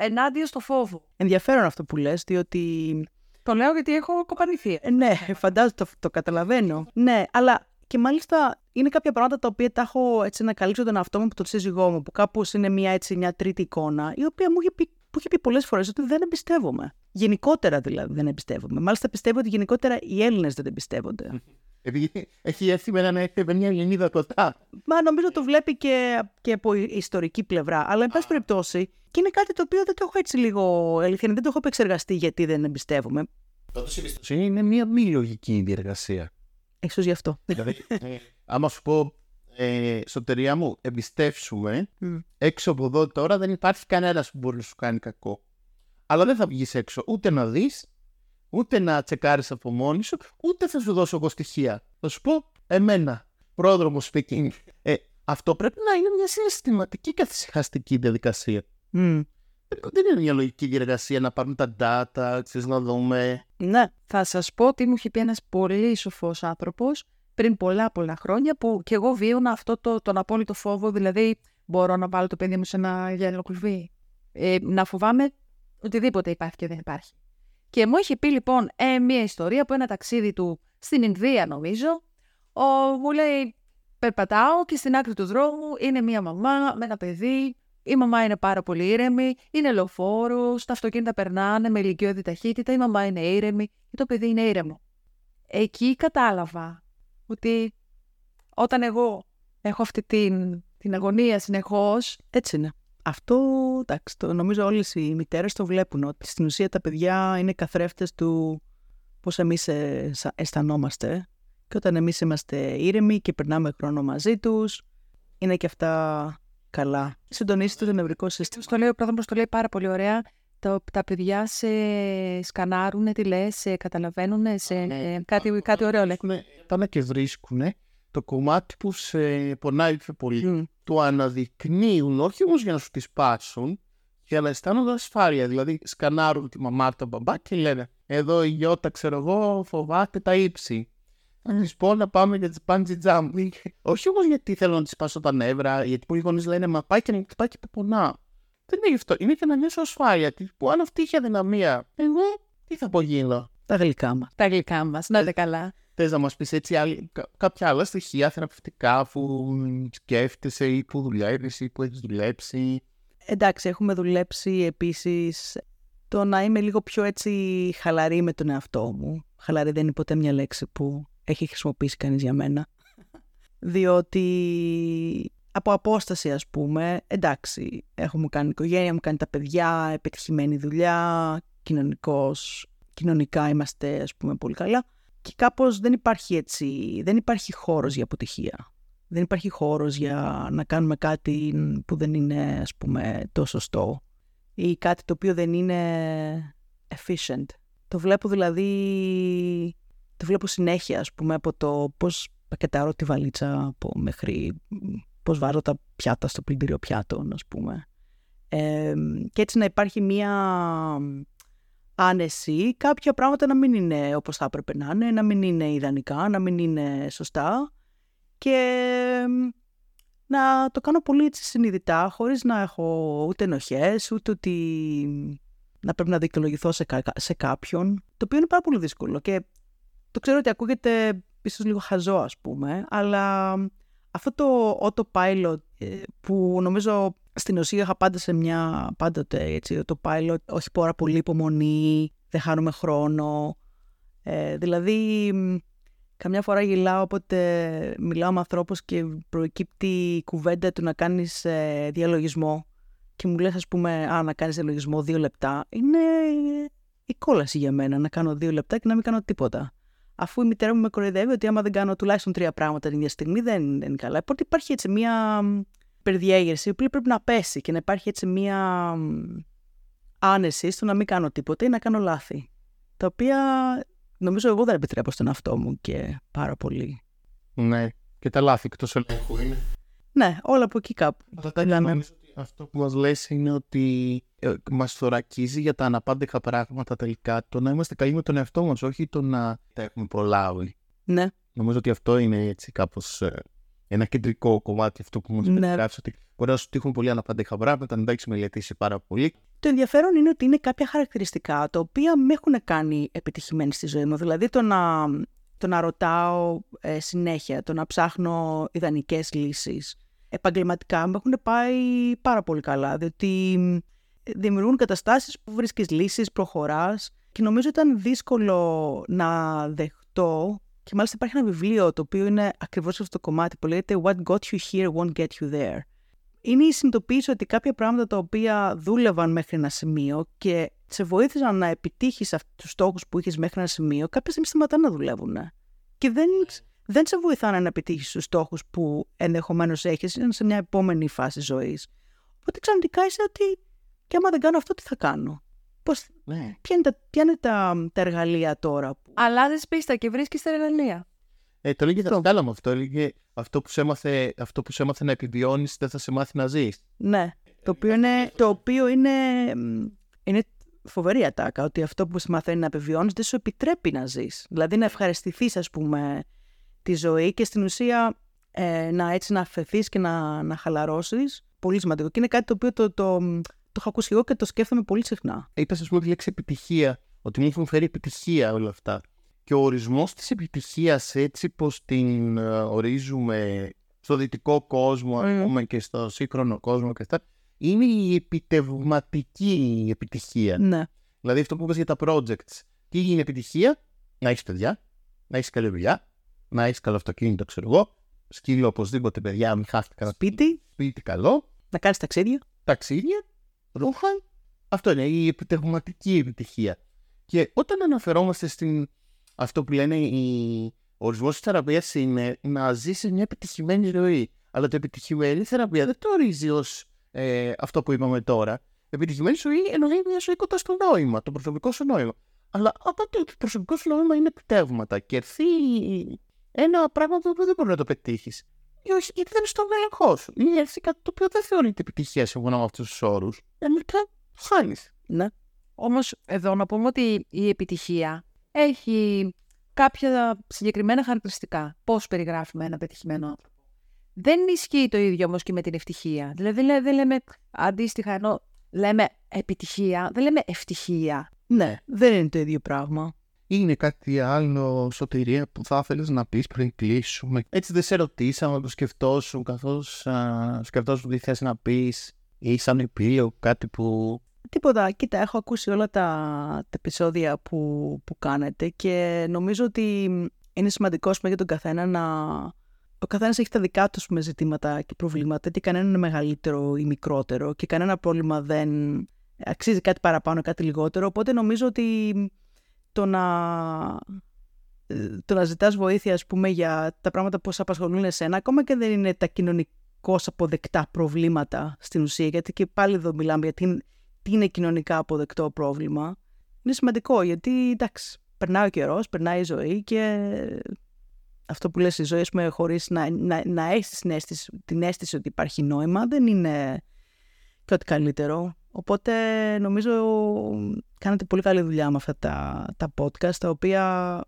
ενάντια στο φόβο. Ενδιαφέρον αυτό που λες, διότι Το λέω γιατί έχω κοπανηθεί. Ε, ναι, φαντάζομαι, το, το καταλαβαίνω. Ναι, αλλά και μάλιστα είναι κάποια πράγματα τα οποία τα έχω έτσι να καλύψω τον εαυτό μου από τον σύζυγό μου, που κάπως είναι μια, έτσι, μια τρίτη εικόνα, η οποία μου είχε πει, που είχε πει πολλές φορές ότι δεν εμπιστεύομαι. Γενικότερα δηλαδή δεν εμπιστεύομαι. Μάλιστα πιστεύω ότι γενικότερα οι Έλληνες δεν εμπιστεύονται. Επειδή έχει έρθει με, ένα, με μια γεννίδα κοντά. Μα νομίζω το βλέπει και, και από ιστορική πλευρά. Αλλά, εν πάση περιπτώσει, και είναι κάτι το οποίο δεν το έχω έτσι λίγο αλήθεια, δεν το έχω επεξεργαστεί γιατί δεν εμπιστεύομαι. Τότε η εμπιστοσύνη είναι μια μη λογική διεργασία. Ίσως γι' αυτό. δηλαδή, ε, άμα σου πω, ε, σωτεριά μου, εμπιστεύσουμε, Μμ. έξω από εδώ τώρα δεν υπάρχει κανένας που μπορεί να σου κάνει κακό. Αλλά δεν θα βγεις έξω ούτε να δεις, ούτε να τσεκάρεις από μόνη σου, ούτε θα σου δώσω εγώ στοιχεία. Θα σου πω, εμένα, πρόδρομος speaking. Ε, αυτό πρέπει να είναι μια συναισθηματική καθυσυχαστική διαδικασία. Μμ. Δεν είναι μια λογική διεργασία να πάρουμε τα data, ξέρεις, να δούμε. Ναι. Θα σας πω τι μου είχε πει ένας πολύ σοφός άνθρωπος πριν πολλά πολλά χρόνια που και εγώ βίωνα αυτό το, τον απόλυτο φόβο, δηλαδή μπορώ να βάλω το παιδί μου σε ένα γυάλινο κλουβί. Ε, να φοβάμαι οτιδήποτε υπάρχει και δεν υπάρχει. Και μου είχε πει λοιπόν ε, μια ιστορία από ένα ταξίδι του στην Ινδία νομίζω. Ο, μου λέει περπατάω και στην άκρη του δρόμου είναι μια μαμά με ένα παιδί. Η μαμά είναι πάρα πολύ ήρεμη, είναι λεωφόρος, τα αυτοκίνητα περνάνε με ηλικιώδη ταχύτητα, η μαμά είναι ήρεμη και το παιδί είναι ήρεμο. Εκεί κατάλαβα ότι όταν εγώ έχω αυτή την, την αγωνία συνεχώς, Έτσι είναι. Αυτό, εντάξει, το, νομίζω όλες οι μητέρες το βλέπουν, ότι στην ουσία τα παιδιά είναι καθρέφτες του πώς εμείς ε, σα- αισθανόμαστε και όταν εμείς είμαστε ήρεμοι και περνάμε χρόνο μαζί τους, είναι και αυτά καλά. Συντονίστε το νευρικό σύστημα. στο λέει ο πρόδρομος, το λέει πάρα πολύ ωραία, το, τα παιδιά σε σκανάρουν, τι λες, σε καταλαβαίνουν, σε ε, κάτι, κάτι ωραίο λέει. Έχουν, πάνε και βρίσκουν το κομμάτι που σε πονάει πιο πολύ. Μμ. Το αναδεικνύουν, όχι όμως για να σου τη σπάσουν, για να αισθάνονται ασφάλεια. Δηλαδή, σκανάρουν τη μαμά, τον μπαμπά και λένε: Εδώ η Γιώτα, ξέρω εγώ, φοβάται τα ύψη. Να τη πω να πάμε για τι bungee jumping. όχι όμως γιατί θέλω να τη σπάσω τα νεύρα, γιατί πολλοί γονείς λένε: Μα πάει και να πάει και πονά. Δεν είναι γι' αυτό; Είναι για να νιώσω ασφάλεια. Τι- Που αν αυτή είχε αδυναμία, εγώ τι θα απογίνω. Τα γλυκά μας. Τα γλυκά μας, να είστε καλά. Θες να μας πεις έτσι άλλη, κα- κάποια άλλα στοιχεία θεραπευτικά που σκέφτεσαι ή που δουλεύεις ή που έχεις δουλέψει; Εντάξει, έχουμε δουλέψει επίσης το να είμαι λίγο πιο έτσι χαλαρή με τον εαυτό μου. Χαλαρή δεν είναι ποτέ μια λέξη που έχει χρησιμοποιήσει κανείς για μένα. διότι από απόσταση ας πούμε, εντάξει, έχουμε κάνει οικογένεια, μου κάνει τα παιδιά, επιτυχημένη δουλειά, κοινωνικός, κοινωνικά είμαστε ας πούμε πολύ καλά και κάπως δεν υπάρχει έτσι, δεν υπάρχει χώρος για αποτυχία. Δεν υπάρχει χώρος για να κάνουμε κάτι που δεν είναι ας πούμε το σωστό ή κάτι το οποίο δεν είναι efficient. Το βλέπω δηλαδή, το βλέπω συνέχεια ας πούμε από το πώς πακετάρω τη βαλίτσα από μέχρι πώς βάζω τα πιάτα στο πλυντήριο πιάτων ας πούμε. Ε, και έτσι να υπάρχει μία άνεση, κάποια πράγματα να μην είναι όπως θα έπρεπε να είναι, να μην είναι ιδανικά, να μην είναι σωστά και να το κάνω πολύ έτσι συνειδητά, χωρίς να έχω ούτε ενοχές, ούτε ότι να πρέπει να δικαιολογηθώ σε, σε κάποιον, το οποίο είναι πάρα πολύ δύσκολο και το ξέρω ότι ακούγεται ίσως λίγο χαζό ας πούμε, αλλά αυτό το autopilot ε, που νομίζω στην ουσία είχα πάντα σε μια, πάντοτε έτσι, το pilot, όχι πάρα πολύ υπομονή, δεν χάνουμε χρόνο. Ε, δηλαδή, καμιά φορά γελάω όποτε μιλάω με ανθρώπους και προκύπτει η κουβέντα του να κάνεις ε, διαλογισμό και μου λες ας πούμε, α, να κάνεις διαλογισμό δύο λεπτά. Είναι η κόλαση για μένα να κάνω δύο λεπτά και να μην κάνω τίποτα. Αφού η μητέρα μου με κοροϊδεύει ότι άμα δεν κάνω τουλάχιστον τρία πράγματα την ίδια στιγμή δεν, δεν είναι καλά. Οπότε υπάρχει έτσι μια υπερδιέγερση, η οποία πρέπει να πέσει και να υπάρχει έτσι μία άνεση στο να μην κάνω τίποτα ή να κάνω λάθη. Τα οποία νομίζω εγώ δεν επιτρέπω στον εαυτό μου και πάρα πολύ. Ναι, και τα λάθη εκτός ελέγχου είναι. Ναι, όλα από εκεί κάπου. Αυτό που μας λες είναι ότι ε, μας θωρακίζει για τα αναπάντεχα πράγματα τελικά το να είμαστε καλοί με τον εαυτό μας, όχι το να τα έχουμε πολλά όλοι. Ναι. Νομίζω ότι αυτό είναι έτσι κάπως ε, ένα κεντρικό κομμάτι αυτό που μου ναι. περιγράφεις. Ότι μπορεί να σου τύχουν πολύ αναπάντεχα πράγματα, να τα έχεις μελετήσει πάρα πολύ. Το ενδιαφέρον είναι ότι είναι κάποια χαρακτηριστικά τα οποία με έχουν κάνει επιτυχημένη στη ζωή μου. Δηλαδή το να, το να ρωτάω ε, συνέχεια, το να ψάχνω ιδανικές λύσεις. Επαγγελματικά με έχουν πάει πάρα πολύ καλά, διότι δημιουργούν καταστάσεις που βρίσκεις λύσεις, προχωράς και νομίζω ήταν δύσκολο να δεχτώ και μάλιστα υπάρχει ένα βιβλίο το οποίο είναι ακριβώς αυτό το κομμάτι που λέγεται What got you here won't get you there. Είναι η συνειδητοποίηση ότι κάποια πράγματα τα οποία δούλευαν μέχρι ένα σημείο και σε βοήθησαν να επιτύχεις αυτούς τους στόχους που είχες μέχρι ένα σημείο, κάποια στιγμή σταματάνε να δουλεύουν. Και δεν, δεν σε βοηθάνε να επιτύχεις τους στόχους που ενδεχομένως έχεις, είναι σε μια επόμενη φάση ζωής. Οπότε ξαφνικά είσαι ότι, και άμα δεν κάνω αυτό, τι θα κάνω; Πώς, ναι. Ποια είναι, τα, ποια είναι τα, τα εργαλεία τώρα. Που... Αλλάζεις πίστα και βρίσκεις τα εργαλεία. Ε, το λέγε δασκάλα μου αυτό. Έλεγε αυτό που, σε έμαθε, αυτό που σε έμαθε να επιβιώνεις δεν θα σε μάθει να ζεις. Ναι. Το οποίο είναι, το οποίο είναι, είναι φοβερή ατάκα. Ότι αυτό που σε μαθαίνει να επιβιώνεις δεν σου επιτρέπει να ζεις. Δηλαδή να ευχαριστηθείς, ας πούμε, τη ζωή και στην ουσία ε, να έτσι να αφαιθεί και να, να χαλαρώσεις. Πολύ σημαντικό. Και είναι κάτι το οποίο το, το, το έχω ακούσει εγώ και το σκέφτομαι πολύ συχνά. Είπες, ας πούμε, τη λέξη επιτυχία. Ότι μου έχουν φέρει επιτυχία όλα αυτά. Και ο ορισμός της επιτυχίας, έτσι πως την ε, ορίζουμε στο δυτικό κόσμο, mm. πούμε, και στο σύγχρονο κόσμο και αυτά, είναι η επιτευγματική επιτυχία. Ναι. Δηλαδή αυτό που είπες για τα projects. Τι είναι επιτυχία, να έχεις παιδιά, να έχεις καλή δουλειά, να έχεις καλό αυτοκίνητο, ξέρω εγώ, σκύλο οπωσδήποτε παιδιά, μην χάστηκαν. Σπίτι. Σπίτι καλό. Να κάνεις ταξίδια. Ταξίδια ρούχα. Αυτό είναι η επιτευγματική επιτυχία. Και όταν αναφερόμαστε στην αυτό που λένε οι ορισμός της θεραπείας είναι να ζήσει μια επιτυχημένη ζωή. Αλλά το επιτυχημένη θεραπεία δεν το ορίζει ως ε, αυτό που είπαμε τώρα. Επιτυχημένη ζωή εννοεί μια ζωή κοντά στο νόημα, το προσωπικό σου νόημα. Αλλά όταν το προσωπικός σου νόημα είναι επιτεύγματα και έρθει ένα πράγμα που δεν μπορεί να το πετύχεις. Ή όχι, γιατί δεν είναι στον έλεγχό σου. Ή έρθει κάτι το οποίο δεν θεωρείται επιτυχίας σύμφωνα με αυτούς τους όρους. Τελικά χάνεις. Ναι. Όμως εδώ να πούμε ότι η επιτυχία έχει κάποια συγκεκριμένα χαρακτηριστικά. Πώς περιγράφουμε ένα πετυχημένο άνθρωπο. Δεν ισχύει το ίδιο όμως και με την ευτυχία. Δηλαδή δεν λέμε αντίστοιχα ενώ λέμε επιτυχία, δεν λέμε ευτυχία. Ναι, δεν είναι το ίδιο πράγμα. Είναι κάτι άλλο, σωτηρία, που θα ήθελες να πεις πριν κλείσουμε; Έτσι δεν σε ρωτήσαμε, το σκεφτόσουν καθώς σκεφτόσουν τι θες να πεις ή σαν επίλογο, κάτι που Τίποτα. Κοίτα, έχω ακούσει όλα τα, τα επεισόδια που, που κάνετε και νομίζω ότι είναι σημαντικό για τον καθένα να, ο καθένας έχει τα δικά του με ζητήματα και προβλήματα και κανένα είναι μεγαλύτερο ή μικρότερο και κανένα πρόβλημα δεν αξίζει κάτι παραπάνω, κάτι λιγότερο. Οπότε νομίζω ότι το να, το να ζητάς βοήθεια ας πούμε, για τα πράγματα που σε απασχολούν εσένα, ακόμα και δεν είναι τα κοινωνικώ αποδεκτά προβλήματα στην ουσία, γιατί και πάλι εδώ μιλάμε για τι, τι είναι κοινωνικά αποδεκτό πρόβλημα, είναι σημαντικό γιατί εντάξει, περνάει ο καιρός, περνάει η ζωή και αυτό που λες η ζωή, πούμε, χωρίς να, να, να έχεις την αίσθηση, την αίσθηση ότι υπάρχει νόημα, δεν είναι και ό,τι καλύτερο. Οπότε νομίζω κάνετε πολύ καλή δουλειά με αυτά τα, τα podcast, τα οποία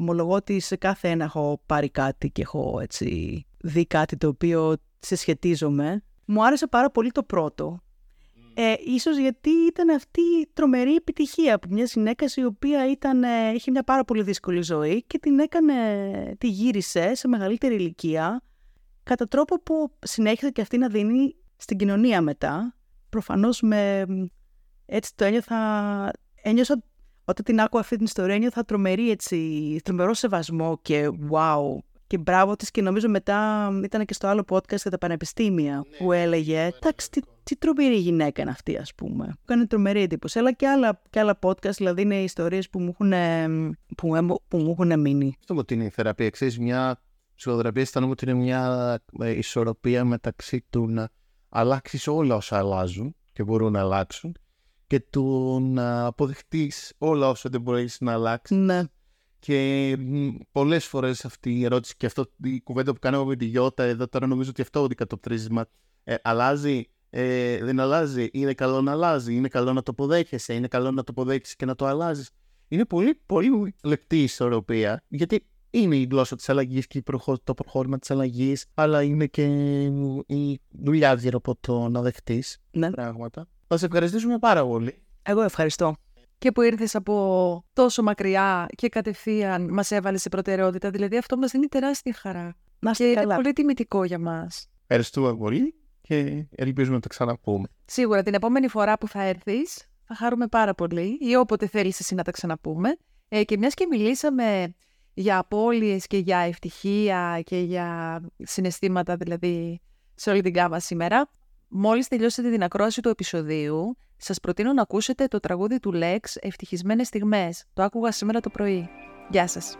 ομολογώ ότι σε κάθε ένα έχω πάρει κάτι και έχω έτσι δει κάτι το οποίο σε σχετίζομαι. Μου άρεσε πάρα πολύ το πρώτο, ε, ίσως γιατί ήταν αυτή η τρομερή επιτυχία από μιας γυναίκας η οποία ήταν, ε, είχε μια πάρα πολύ δύσκολη ζωή και την έκανε, τη γύρισε σε μεγαλύτερη ηλικία κατά τρόπο που συνέχισε και αυτή να δίνει στην κοινωνία μετά. Προφανώς με, έτσι το ένιωθα, ένιωσα όταν την άκουγα αυτή την ιστορία ένιωθα τρομερή έτσι, τρομερό σεβασμό και wow, και μπράβο της και νομίζω μετά ήταν και στο άλλο podcast για τα πανεπιστήμια ναι, που έλεγε εντάξει τι, τι τρομερή γυναίκα είναι αυτή ας πούμε. Μου κάνει τρομερή εντύπωση. Αλλά και άλλα, και άλλα podcast δηλαδή είναι ιστορίες που μου έχουν, που, που μου έχουν μείνει. Αυτό ότι είναι η θεραπεία. Ξέρεις μια ψυχοθεραπεία αισθάνομαι ότι είναι μια ε, ισορροπία μεταξύ του να αλλάξεις όλα όσα αλλάζουν και μπορούν να αλλάξουν και του να αποδεχτείς όλα όσα δεν μπορείς να αλλάξεις. Ναι. Και πολλές φορές αυτή η ερώτηση και αυτό η κουβέντα που κάναμε με τη Γιώτα εδώ τώρα νομίζω ότι αυτό αντικατοπτρίζει. Ε, αλλάζει, ε, δεν αλλάζει, είναι καλό να αλλάζει, είναι καλό να το αποδέχεσαι, είναι καλό να το αποδέχεσαι και να το αλλάζεις. Είναι πολύ, πολύ λεπτή η ισορροπία, γιατί είναι η γλώσσα της αλλαγής και το προχώρημα της αλλαγής, αλλά είναι και η δουλειά γύρω από το να δεχτεί ναι. πράγματα. Θα σε ευχαριστήσουμε πάρα πολύ. Εγώ ευχαριστώ και που ήρθες από τόσο μακριά και κατευθείαν μας έβαλες σε προτεραιότητα. Δηλαδή αυτό μας δίνει τεράστια χαρά. Να και είναι πολύ τιμητικό για μας. Ευχαριστούμε πολύ και ελπίζουμε να το ξαναπούμε. Σίγουρα την επόμενη φορά που θα έρθεις θα χαρούμε πάρα πολύ ή όποτε θέλεις εσύ να τα ξαναπούμε. Ε, και μιας και μιλήσαμε για απώλειες και για ευτυχία και για συναισθήματα δηλαδή σε όλη την κάμα σήμερα. Μόλις τελειώσετε την ακρόαση του επεισοδίου, σας προτείνω να ακούσετε το τραγούδι του Lex «Ευτυχισμένες στιγμές». Το άκουγα σήμερα το πρωί. Γεια σας.